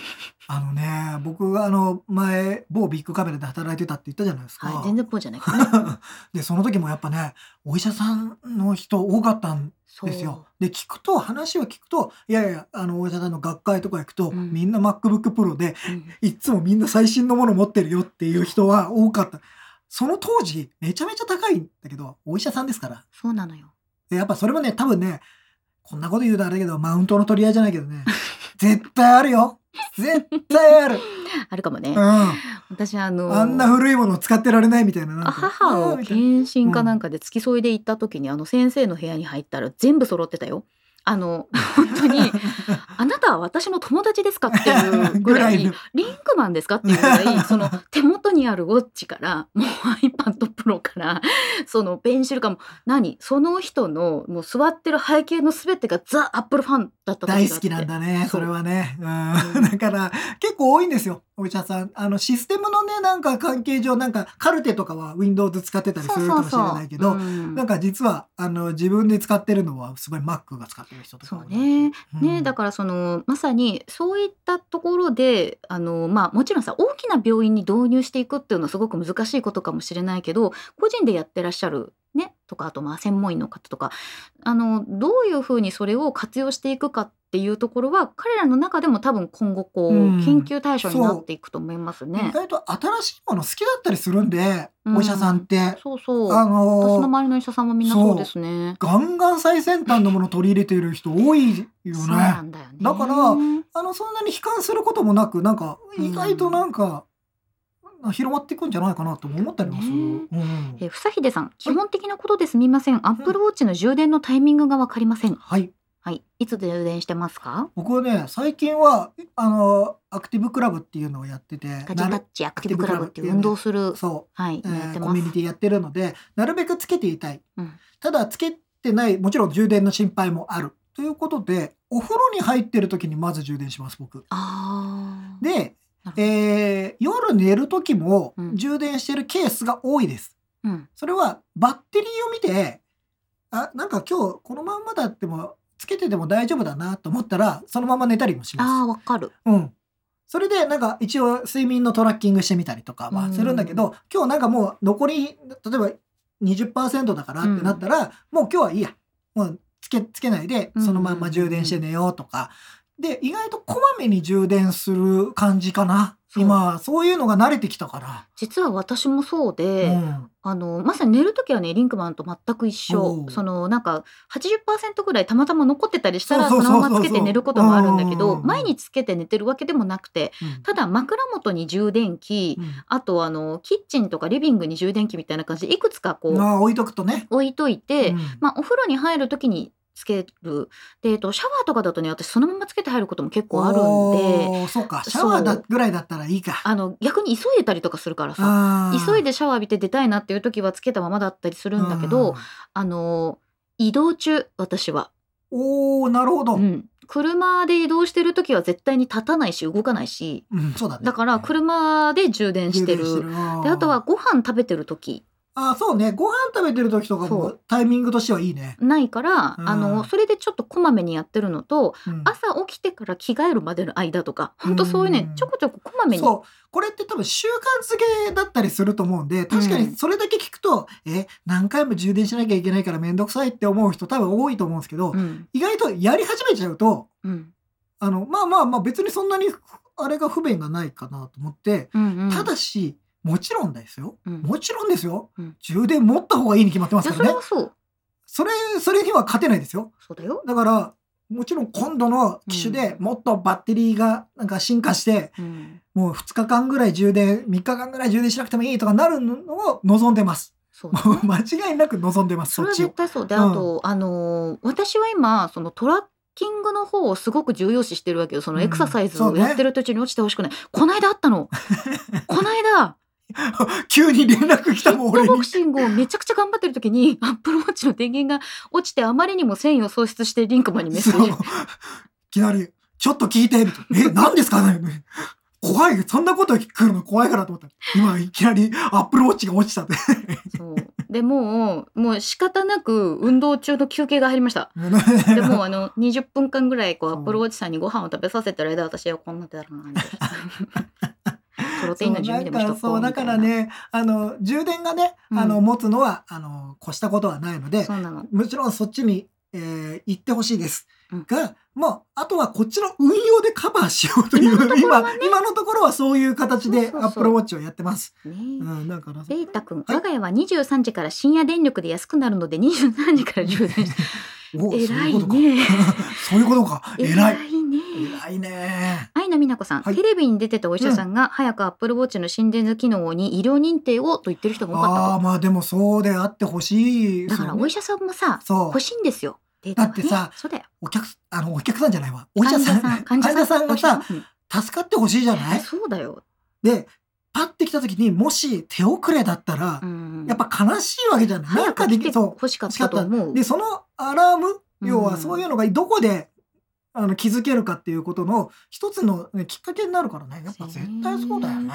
あのね、僕があの、前、某ビッグカメラで働いてたって言ったじゃないですか。はい全然ポーじゃないね で、その時もやっぱね、お医者さんの人多かったんですよ。で、聞くと、話を聞くと、いやいや、あの、お医者さんの学会とか行くと、うんみんな MacBook Pro で、うんいつもみんな最新のもの持ってるよっていう人は多かった。その当時、めちゃめちゃ高いんだけど、お医者さんですから。そうなのよでやっぱそれもね、多分ね、こんなこと言うとあれだけど、マウントの取り合いじゃないけどね、絶対あるよ絶対ある あるかもね、うん。私あのあんな古いものを使ってられないみたいな。母を検診かなんかで付き添いで行った時に、あの先生の部屋に入ったら全部揃ってたよ。あの本当にあなたは私の友達ですかっていうぐらい リンクマンですかっていうぐらい その手元にあるウォッチからもう iPad Pro からそのペンシルかも何その人のもう座ってる背景の全てがザ・アップルファンだった大好きなんだね、それはね。うん。うん。だから、結構多いんですよ、お医者さん。あの、システムのね、なんか関係上、なんか、カルテとかは Windows 使ってたりするかもしれないけど、うんなんか実は、あの、自分で使ってるのは、すごい Mac が使ってる人とかそうね。ね、だかからそのまさにそういったところであのまあもちろんさ大きな病院に導入していくっていうのはすごく難しいことかもしれないけど個人でやってらっしゃるねとかあとまあ専門医の方とかあのどういうふうにそれを活用していくかっていうところは彼らの中でも多分今後こう、うん研究対象になっていくと思います意ね。外と新しいもの好きだったりするんで、うんお医者さんって。そうそうあ私のの周りの医者さんもみんなそうですね。ガンガン最先端のもの取り入れてる人多いよそうなね。んだよね。だからあの、そんなに悲観することもなく、なんか、意外となんか、広まっていくんじゃないかなとも思ったりもする。ねうんえー、ふさひでさん、基本的なことですみません。アップルウォッチの充電のタイミングがわかりません。はい。はい、いつ充電してますか？僕はね、最近は、あの、アクティブクラブっていうのをやってて、ガジェタッチアクティブクラブっていう運動する、そはい、う、えーやってますコミュニ。ティやってるので、なるべくつけていたい。うんただ、つけてない、もちろん充電の心配もある。ということで、お風呂に入ってる時にまず充電します、僕。で、えー夜寝る時もうん充電してるケースが多いです。うん、それはバッテリーを見て、あ、なんか今日このまんまだってもつけてても大丈夫だなと思ったら、そのまま寝たりもしあまあ、わかる。す。うん。それでなんか一応睡眠のトラッキングしてみたりとかはするんだけど、今日なんかもう残り、例えば20%だからってなったら、もう今日はいいや。もうつけ、つけないでそのまんま充電して寝ようとか、で、意外とこまめに充電する感じかな。今、そういうのが慣れてきたから。実は私もそうで、うん。あのまさに寝る時はねリンクマンと全く一緒。そのなんか80%ぐらいたまたま残ってたりしたらそのままつけて寝ることもあるんだけど毎日つけて寝てるわけでもなくてうん。ただ枕元に充電器うん。あとあのキッチンとかリビングに充電器みたいな感じでいくつかこう置いとくとね。置いといて、うん。まあ、お風呂に入る時につける。で、えっと、シャワーとかだとね私そのままつけて入ることも結構あるんでそうか。シャワーだぐらいだったらいいか。あの逆に急いでたりとかするからさ急いでシャワー浴びて出たいなっていう時はつけたままだったりするんだけど、あの移動中私は、うんおーなるほど。ううん、ん、車で移動してる時は絶対に立たないし動かないし。そうだね。だから車で充電してる。であとはご飯食べてる時あーそうね。ご飯食べてる時とかもタイミングとしてはいいね。ないから、うん。あのそれでちょっとこまめにやってるのとうん。朝起きてから着替えるまでの間とかほんとそういうねうん。ちょこちょここまめに。そう。これって多分習慣づけだったりすると思うんで、確かうんにそれだけ聞くと、え、何回も充電しなきゃいけないからめんどくさいって思う人多分多いと思うんですけど、うん。意外とやり始めちゃうと、うん。あの、まあまあまあ別にそんなにあれが不便がないかなと思って、うんうん。ただし、もちろんですよ。うん。もちろんですよ。うん。充電持った方がいいに決まってますからね。それはそれ、それには勝てないですよ。そうだよ、だから、もちろん今度の機種でもっとバッテリーがなんか進化して、うん、もう2日間ぐらい充電、3日間ぐらい充電しなくてもいいとかなるのを望んでます。そうだね。間違いなく望んでます、それは絶。対そう。で、うん。あとあのー私は今そのトラッキングの方をすごく重要視してるわけよ。そのうん。エクササイズをやってる途中に落ちてほしくない、こないだあったの。こないだ 急に連絡来たもん、俺に。ボク。シングをめちゃくちゃ頑張ってる時に アップルウォッチの電源が落ちてあまりにも繊維を喪失してリンクマンにメッセ。ーいジきなり、ちょっと聞いて、え、何ですかね怖い、そんなこと来るの？怖いからと思った。今、いきなりアップルウォッチが落ちたって。そう。でもうもう仕方なく運動中の休憩が入りました。でもうあの20分間ぐらいこうアップルウォッチさんにご飯を食べさせてる間私はこんなってたらなプロテインの準備でもしとこうそう、だからね、あの、充電がね、うん。あの、持つのは、あの、越したことはないので、そうなの。もちろんそっちに、えー行ってほしいです。うん。が、もう、あとはこっちの運用でカバーしようという、今のところ今、はね今のところはそういう形でそうそうそう。Apple Watch をやってます。ねうん、だから、ベータ君、はい。我が家は23時から深夜電力で安くなるので23時から充電して。おそう 偉い。ね。そういうことか。偉い。いね。偉いね。愛の美奈子さん、はい。テレビに出てたお医者さんが、早くアップルウォッチの心電図機能に医療認定をと言ってる人が多かったああ、まあでもそうであってほしい。とだからお医者さんもさ欲。しいんですよ。だってさお客、あの、お客さんじゃないわ。お医者さん、患 患者者さんがさ、助かってほしいじゃうなんいそうだよ、で、パッて来た時に、もし手遅れだったらう、ん、やっぱ悲しいわけじゃない。な早んかでき、そう。欲しかったと思う。で、そのアラーム、要はうんそういうのがどこで、あの気づけるかっていうことの一つの、ね、きっかけになるからね。やっぱ絶対そうだよね。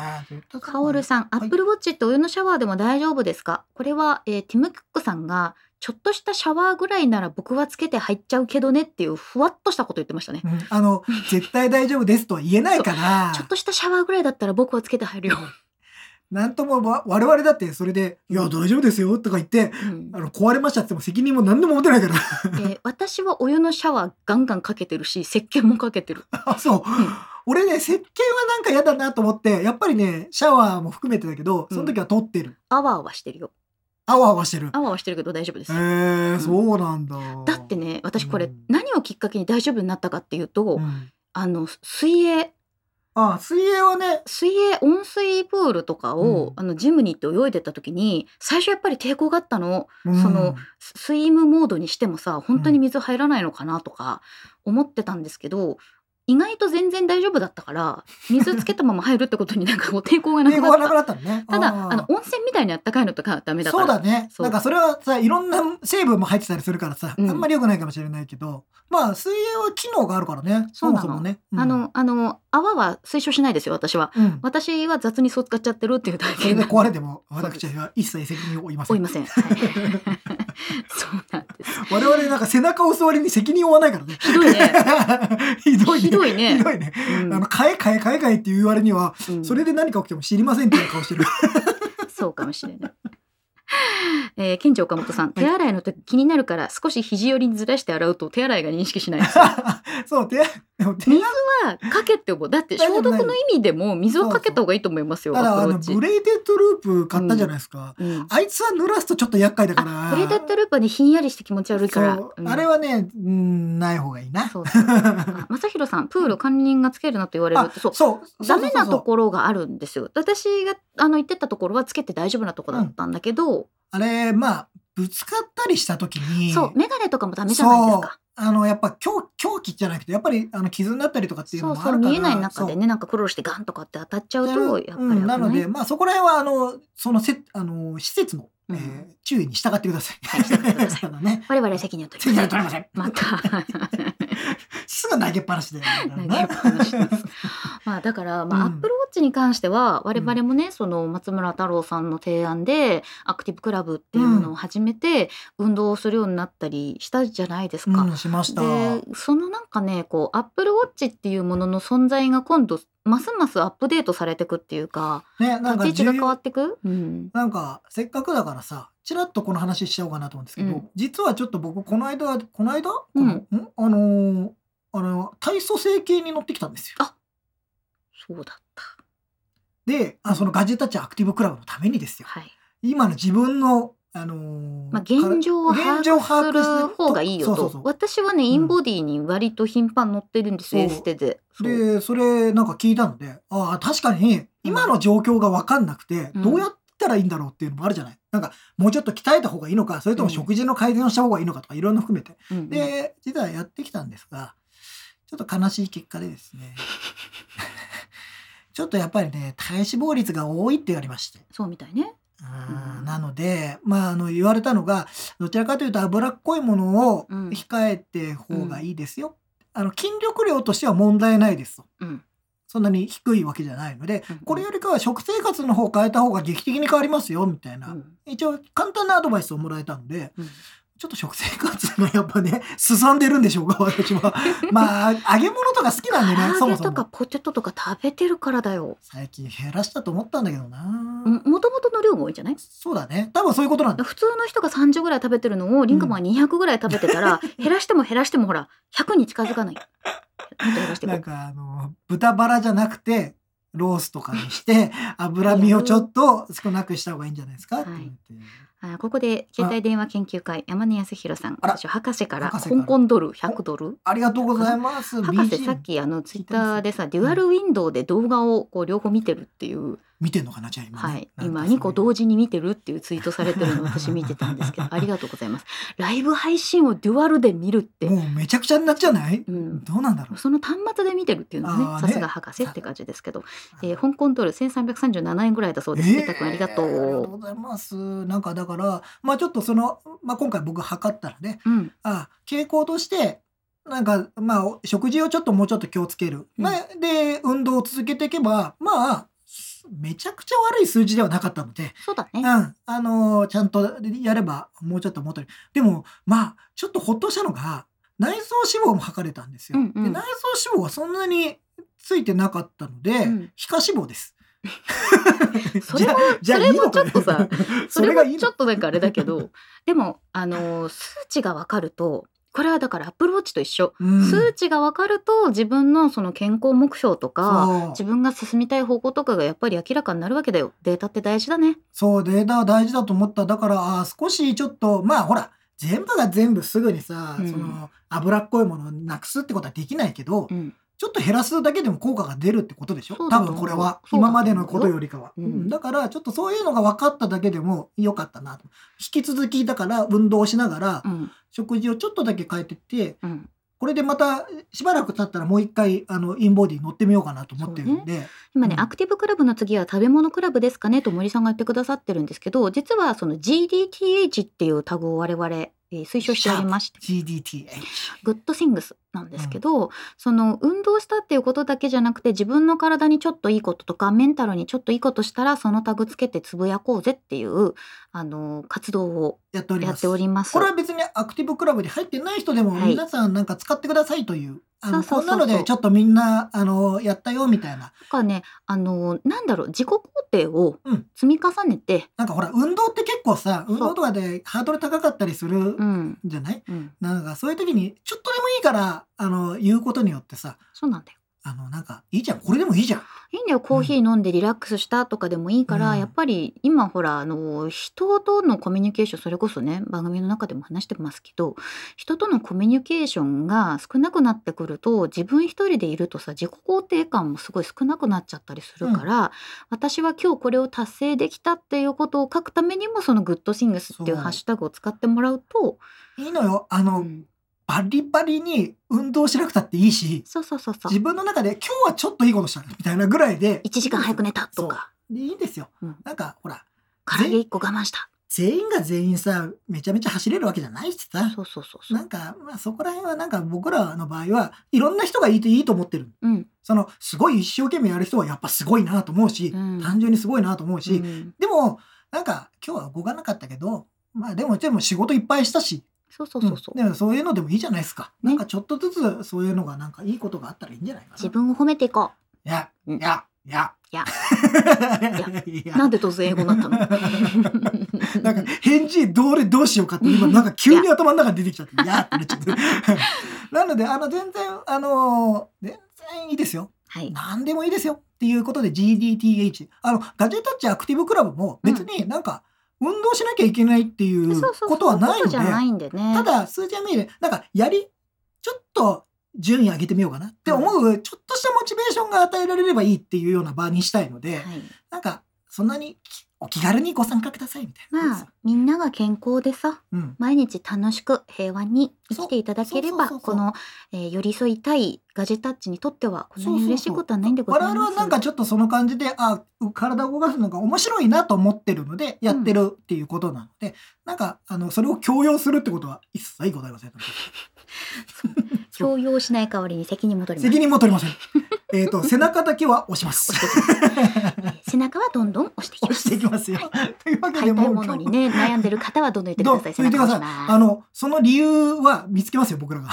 カオルさん、アップルウォッチってお湯のシャワーでも大丈夫ですか？これは、えーティム・クックさんが、ちょっとしたシャワーぐらいなら僕はつけて入っちゃうけどねっていうふわっとしたこと言ってましたね。うんあの、絶対大丈夫ですとは言えないからちょっ、としたシャワーぐらいだったら僕はつけて入るよ。なんともわ我々だってそれで、いや、大丈夫ですよとか言って、うんあの壊れましたって言っても責任も何でも持てないから。えー私はお湯のシャワーガンガンかけてるし、石鹸もかけてる。あ、そう。俺ね、石鹸はなんか嫌だなと思って、やっぱりね、シャワーも含めてだけど、その時は取ってる。あわあわしてるよ。あわあわしてる。あわあわしてるけど大丈夫です。へえー、そうなんだ。だってね、私これうん何をきっかけに大丈夫になったかっていうと、うんあの、水泳、あ、水泳はね、水泳温水プールとかを、うん。あのジムに行って泳いでた時に最初やっぱり抵抗があったの。うん。そのススイムモードにしてもさ本当に水入らないのかなとか思ってたんですけど、意外と全然大丈夫だったから水つけたまま入るってことになんかこう 抵抗がなくなったなくなったのね。ただあの温泉みたいにあったかいのとかダメだからそうだね。なんかそれはさ、いろんな成分も入ってたりするからさ、うんあんまり良くないかもしれないけど、まあ、水泳は機能があるからね。そもそもね。うんあ、のあの泡は推奨しないですよ私はうん。私は雑にそう使っちゃってるっていうだけそれで壊れても、私は一切責任を負いません。負いません、はい そうなんです我々なんか背中を押す割に責任を負わないからね。ひどいね ひどいね。ひどいねひどいね。うんあの、買え買え買え買えっていう割には、うんそれで何か起きても知りませんっていう顔してる。そうかもしれない。えー、県庁岡本さん、手洗いの時気になるから少し肘寄りにずらして洗うと手洗いが認識しない。そう、手、水はかけて思う。だって消毒の意味でも水をかけた方がいいと思いますよ。ただ、あの、アプローチブレイデッドループ買ったじゃないですか。うんあいつは濡らすとちょっと厄介だから。あ、ブレイデッドループはね、ひんやりして気持ち悪いから。そううんあれはね、うん、ない方がいいな。そうそう。あ 正弘さん、プール管理人がつけるなと言われるそう。そう。ダメなとろ。ころがあるんですよ。私があの言ってたところはつけて大丈夫なところだったんだけど、あれ、まあ、ぶつかったりした時に。そう、メガネとかもダメじゃないですか。あの、やっぱ狂、狂気じゃなくて、やっぱり、あの、傷になったりとかっていうそうそう、のもあるから。見えない中でね、なんか苦労してガンとかって当たっちゃうそう。と、やっぱりうん、危なので、まあ、そこら辺は、あの、そのせ、あの、施設の、うんえー注意に従ってください。はい従ってください。我々責任を取責りません。任を取りません。また。すぐ投げっぱなしで。投げっぱなしです。まあだから、まあ、アうん。ップルウォッチに関しては我々もね、その松村太郎さんの提案でアクティブクラブっていうものを始めて、運動をするようになったりしたじゃないですか。うん、しました。でそのなんかねこうアップルウォッチっていうものの存在が今度ますますアップデートされていくっていうかね、なんか立ち位置が変わっていく、うん、なんか、せっかくだからさ、ちらっとこの話しちゃおうかなと思うんですけど、うん。実はちょっと僕、この間、この間、うん。このん？あのーあの、体組成計に乗ってきたんですよ。あそうだった。で、あそのガジェタッチアクティブクラブのためにですよ。はい今の自分の、あのーまあ、現状を把現状を握する方がいいよとそうそうそう私はねインボディに割と頻繁に乗ってるんですうエステで。で、それなんか聞いたので、ああ、確かに今の状況がわかんなくて、うんどうやったらいいんだろうっていうのもあるじゃない。なんか、もうちょっと鍛えた方がいいのか、それとも食事の改善をした方がいいのかとか、いろんな含めて。うんうんで、実はやってきたんですが、ちょっと悲しい結果でですね、ちょっとやっぱりね、体脂肪率が多いって言われまして。そうみたいね。うんなので、まあ、あの、言われたのが、どちらかというと脂っこいものをうん控えて方がいいですよ。あの、筋力量としては問題ないですと。うんそんなに低いわけじゃないのでうん、これよりかは食生活の方を変えた方が劇的に変わりますよ、みたいな。うん一応、簡単なアドバイスをもらえたので、うんちょっと食生活がやっぱね、進んでるんでしょうか、私は。まあ、揚げ物とか好きなんでね、そげもそも。とかポテトとか食べてるからだよ。最近減らしたと思ったんだけどな。もともとの量が多いんじゃない？そうだね。多分そういうことなんだ。普通の人が30ぐらい食べてるのをリンクマンは200ぐらい食べてたら、減らしても減らしてもほら100に近づかない。なんかあの、豚バラじゃなくて、ロースとかにして、脂身をちょっと少なくした方がいいんじゃないですか？って言って。あここで携帯電話研究会山根康弘さん私博士から香港ドル100ドル？ありがとうございます。博士さっきあのツイッターでさデュアルウィンドウで動画をこう両方見てるっていう、見てんのかなじゃあ今、ね。はい、今かそういう2個同時に見てるっていうツイートされてるのを私見てたんですけど ありがとうございますライブ配信をデュアルで見るって、もうめちゃくちゃになっちゃない、うん、どうなんだろう？その端末で見てるっていうのはねさすが博士って感じですけど、えー香港ドル1337円ぐらいだそうです。えーありがとありがとうう。ございます。なんかだから、まあちょっとその、まあ今回僕測ったらね、うん、あ傾向として、なんか、まあ、食事をちょっともうちょっと気をつける。うんまあ、で、運動を続けていけば、まあ、めちゃくちゃ悪い数字ではなかったので、そうだね。うん、あのーちゃんとやれば、もうちょっと元に。でも、まあ、ちょっとほっとしたのが、内臓脂肪も測れたんですよ。うんうんで内臓脂肪はそんなについてなかったので、うん皮下脂肪です。それもれもちょっとさ それもちょっとなんかあれだけど、でもあの数値がわかると、これはだからアップルウォッチと一緒。うん数値がわかると自分のその健康目標とか自分が進みたい方向とかがやっぱり明らかになるわけだよ。データって大事だね。そう、データは大事だと思った。だから、あー少しちょっと、まあほら、全部が全部すぐにさ、うんその、脂っこいものをなくすってことはできないけど、うん、ちょっと減らすだけでも効果が出るってことでしょ？多分これは。今までのことよりかは。うんうんだから、ちょっとそういうのが分かっただけでも良かったなと。引き続き、だから、運動をしながらう、ん、食事をちょっとだけ変えてって、うん。これでまた、しばらく経ったらもう一回、あの、インボディ乗ってみようかなと思ってるんで。今ね、うんアクティブクラブの次は食べ物クラブですかねと森さんが言ってくださってるんですけど実はその GDTH っていうタグを我々、えー推奨しておりまして GDTH。グッドシングスなんですけど、その運動したっていうことだけじゃなくて自分の体にちょっといいこととかメンタルにちょっといいことしたらそのタグつけてつぶやこうぜっていうあの活動をやっております。これは別にアクティブクラブに入ってない人でもはい皆さんなんか使ってくださいという、あのそうそうこんなのでちょっとみんなあのやったよみたいな。なんかね、あの、なんだろう、自己肯定をうん。積み重ねて、なんかほら運動って結構さ運動とかでハードル高かったりするうんん、じゃない、うん、なんかそういう時にちょっとでもいいからあの言うことによってさ。そうなんだよ。あのなんかいいじゃん。これでもいいじゃん。いいんだよ、コーヒー飲んでリラックスしたとかでもいいから、うん。やっぱり今ほら、あの、人とのコミュニケーション、それこそね、番組の中でも話してますけど、人とのコミュニケーションが少なくなってくると、自分一人でいるとさ、自己肯定感もすごい少なくなっちゃったりするから、私は今日これを達成できたっていうことを書くためにも、そのグッドシングスっていうそう。ハッシュタグを使ってもらうと、いいのよ。あの、うんバリバリに運動しなくたっていいしそうそうそうそう。自。分の中で今日はちょっといいことしたみたいなぐらいで1時間早く寝たとか、でいいんですよ、うん。なんかほら唐揚げ1個我慢した。全員が全員さめちゃめちゃ走れるわけじゃないしさ。そうそうそうそう。なんか、まあ、そこら辺はなんか僕らの場合はいろんな人がいていいと思ってるうん。そのすごい一生懸命やる人はやっぱすごいなと思うし、うん。単純にすごいなと思うし、うん。でもなんか今日は動かなかったけどまあでもでも仕事いっぱいしたしそうそうそうそう。うんでもそういうのでもいいじゃないですか、ねなんかちょっとずつそういうのがなんかいいことがあったらいいんじゃないかな自分を褒めていこいやうんいやいやいや いやう。なんで突然英語になったの？なんか返事どれどうしようかって今なんか急に頭の中に出てきちゃって、いやーってなっちゃって。なので、あの全然、あのー全然いいですよ。はい。何でもいいですよ。っていうことで GDTH。あの、ガジェタッチアクティブクラブも別になんか運動しなきゃいけないっていうことはないので。ただ数字は見える。なんかやり、ちょっと順位上げてみようかなって思う、ちょっとしたモチベーションが与えられればいいっていうような場にしたいので、はい。なんか、そんなにきお気軽にご参加くださいみたいな。まあ、みんなが健康でさ、うん。毎日楽しく平和に生きていただければ、そうそうそうそうこの、えー寄り添いたいガジェタッチにとっては、こんなに嬉しいことはないんでございます？我々はなんかちょっとその感じで、あ、体を動かすのが面白いなと思ってるので、やってるっていうことなので、なんか、あの、それを強要するってことは一切ございません。強要しない代わりに責任も取ります責。任も取りません。えっと、背中だけは押します。背中はどんどん押していきますきますよ。というわけでもうものにね、悩んでる方はどんどん言ってください。背言ってください。中押しますあの、その理由は見つけますよ、僕らが。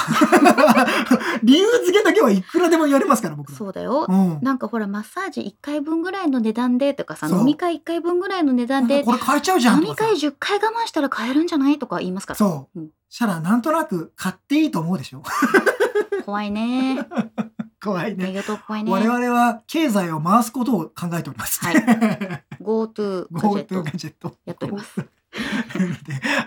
理由付けだけはいくらでも言われますから、僕ら。そうだよ。うん。なんかほら、マッサージ1回分ぐらいの値段でとかさ、飲み会1回分ぐらいの値段で、これ買えちゃうじゃん飲み会10回我慢したら買えるんじゃないとか言いますから。そう。うんしたら、なんとなく買っていいと思うでしょ。怖いね。怖いね。怖いね。我々は経済を回すことを考えております。はい GoTo ガジェットガジェット。やっております。で、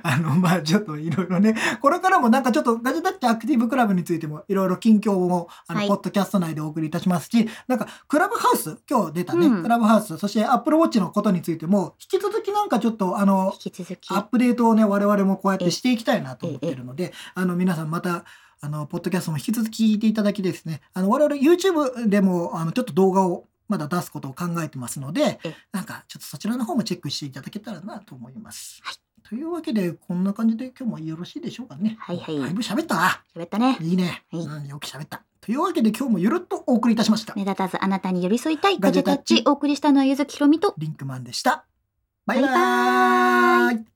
あの、まあちょっといろいろね、これからもなんかちょっとガジェタッチアクティブクラブについてもいろいろ近況を、あの、はいポッドキャスト内でお送りいたしますし、なんかクラブハウス、今日出たね、うんクラブハウス、そしてアップルウォッチのことについても、引き続きなんかちょっとあの、引き続きア。ップデートをね、我々もこうやってしていきたいなと思ってるので、あの、皆さんまた、あの、ポッドキャストも引き続き聞いていただきですね、あの、我々 YouTube でも、あの、ちょっと動画をまだ出すことを考えてますのでえ、なんか、ちょっとそちらの方もチェックしていただけたらなと思います。はいというわけで、こんな感じで今日もよろしいでしょうかね。はいはいだいぶ喋ったな。喋ったね。いいね。はいうん、よく喋った。というわけで今日もゆるっとお送りいたしました。目立たずあなたに寄り添いたいガガジェタッチチお送りしたのはゆずきひろみとリンクマンでした。バイババイバーイ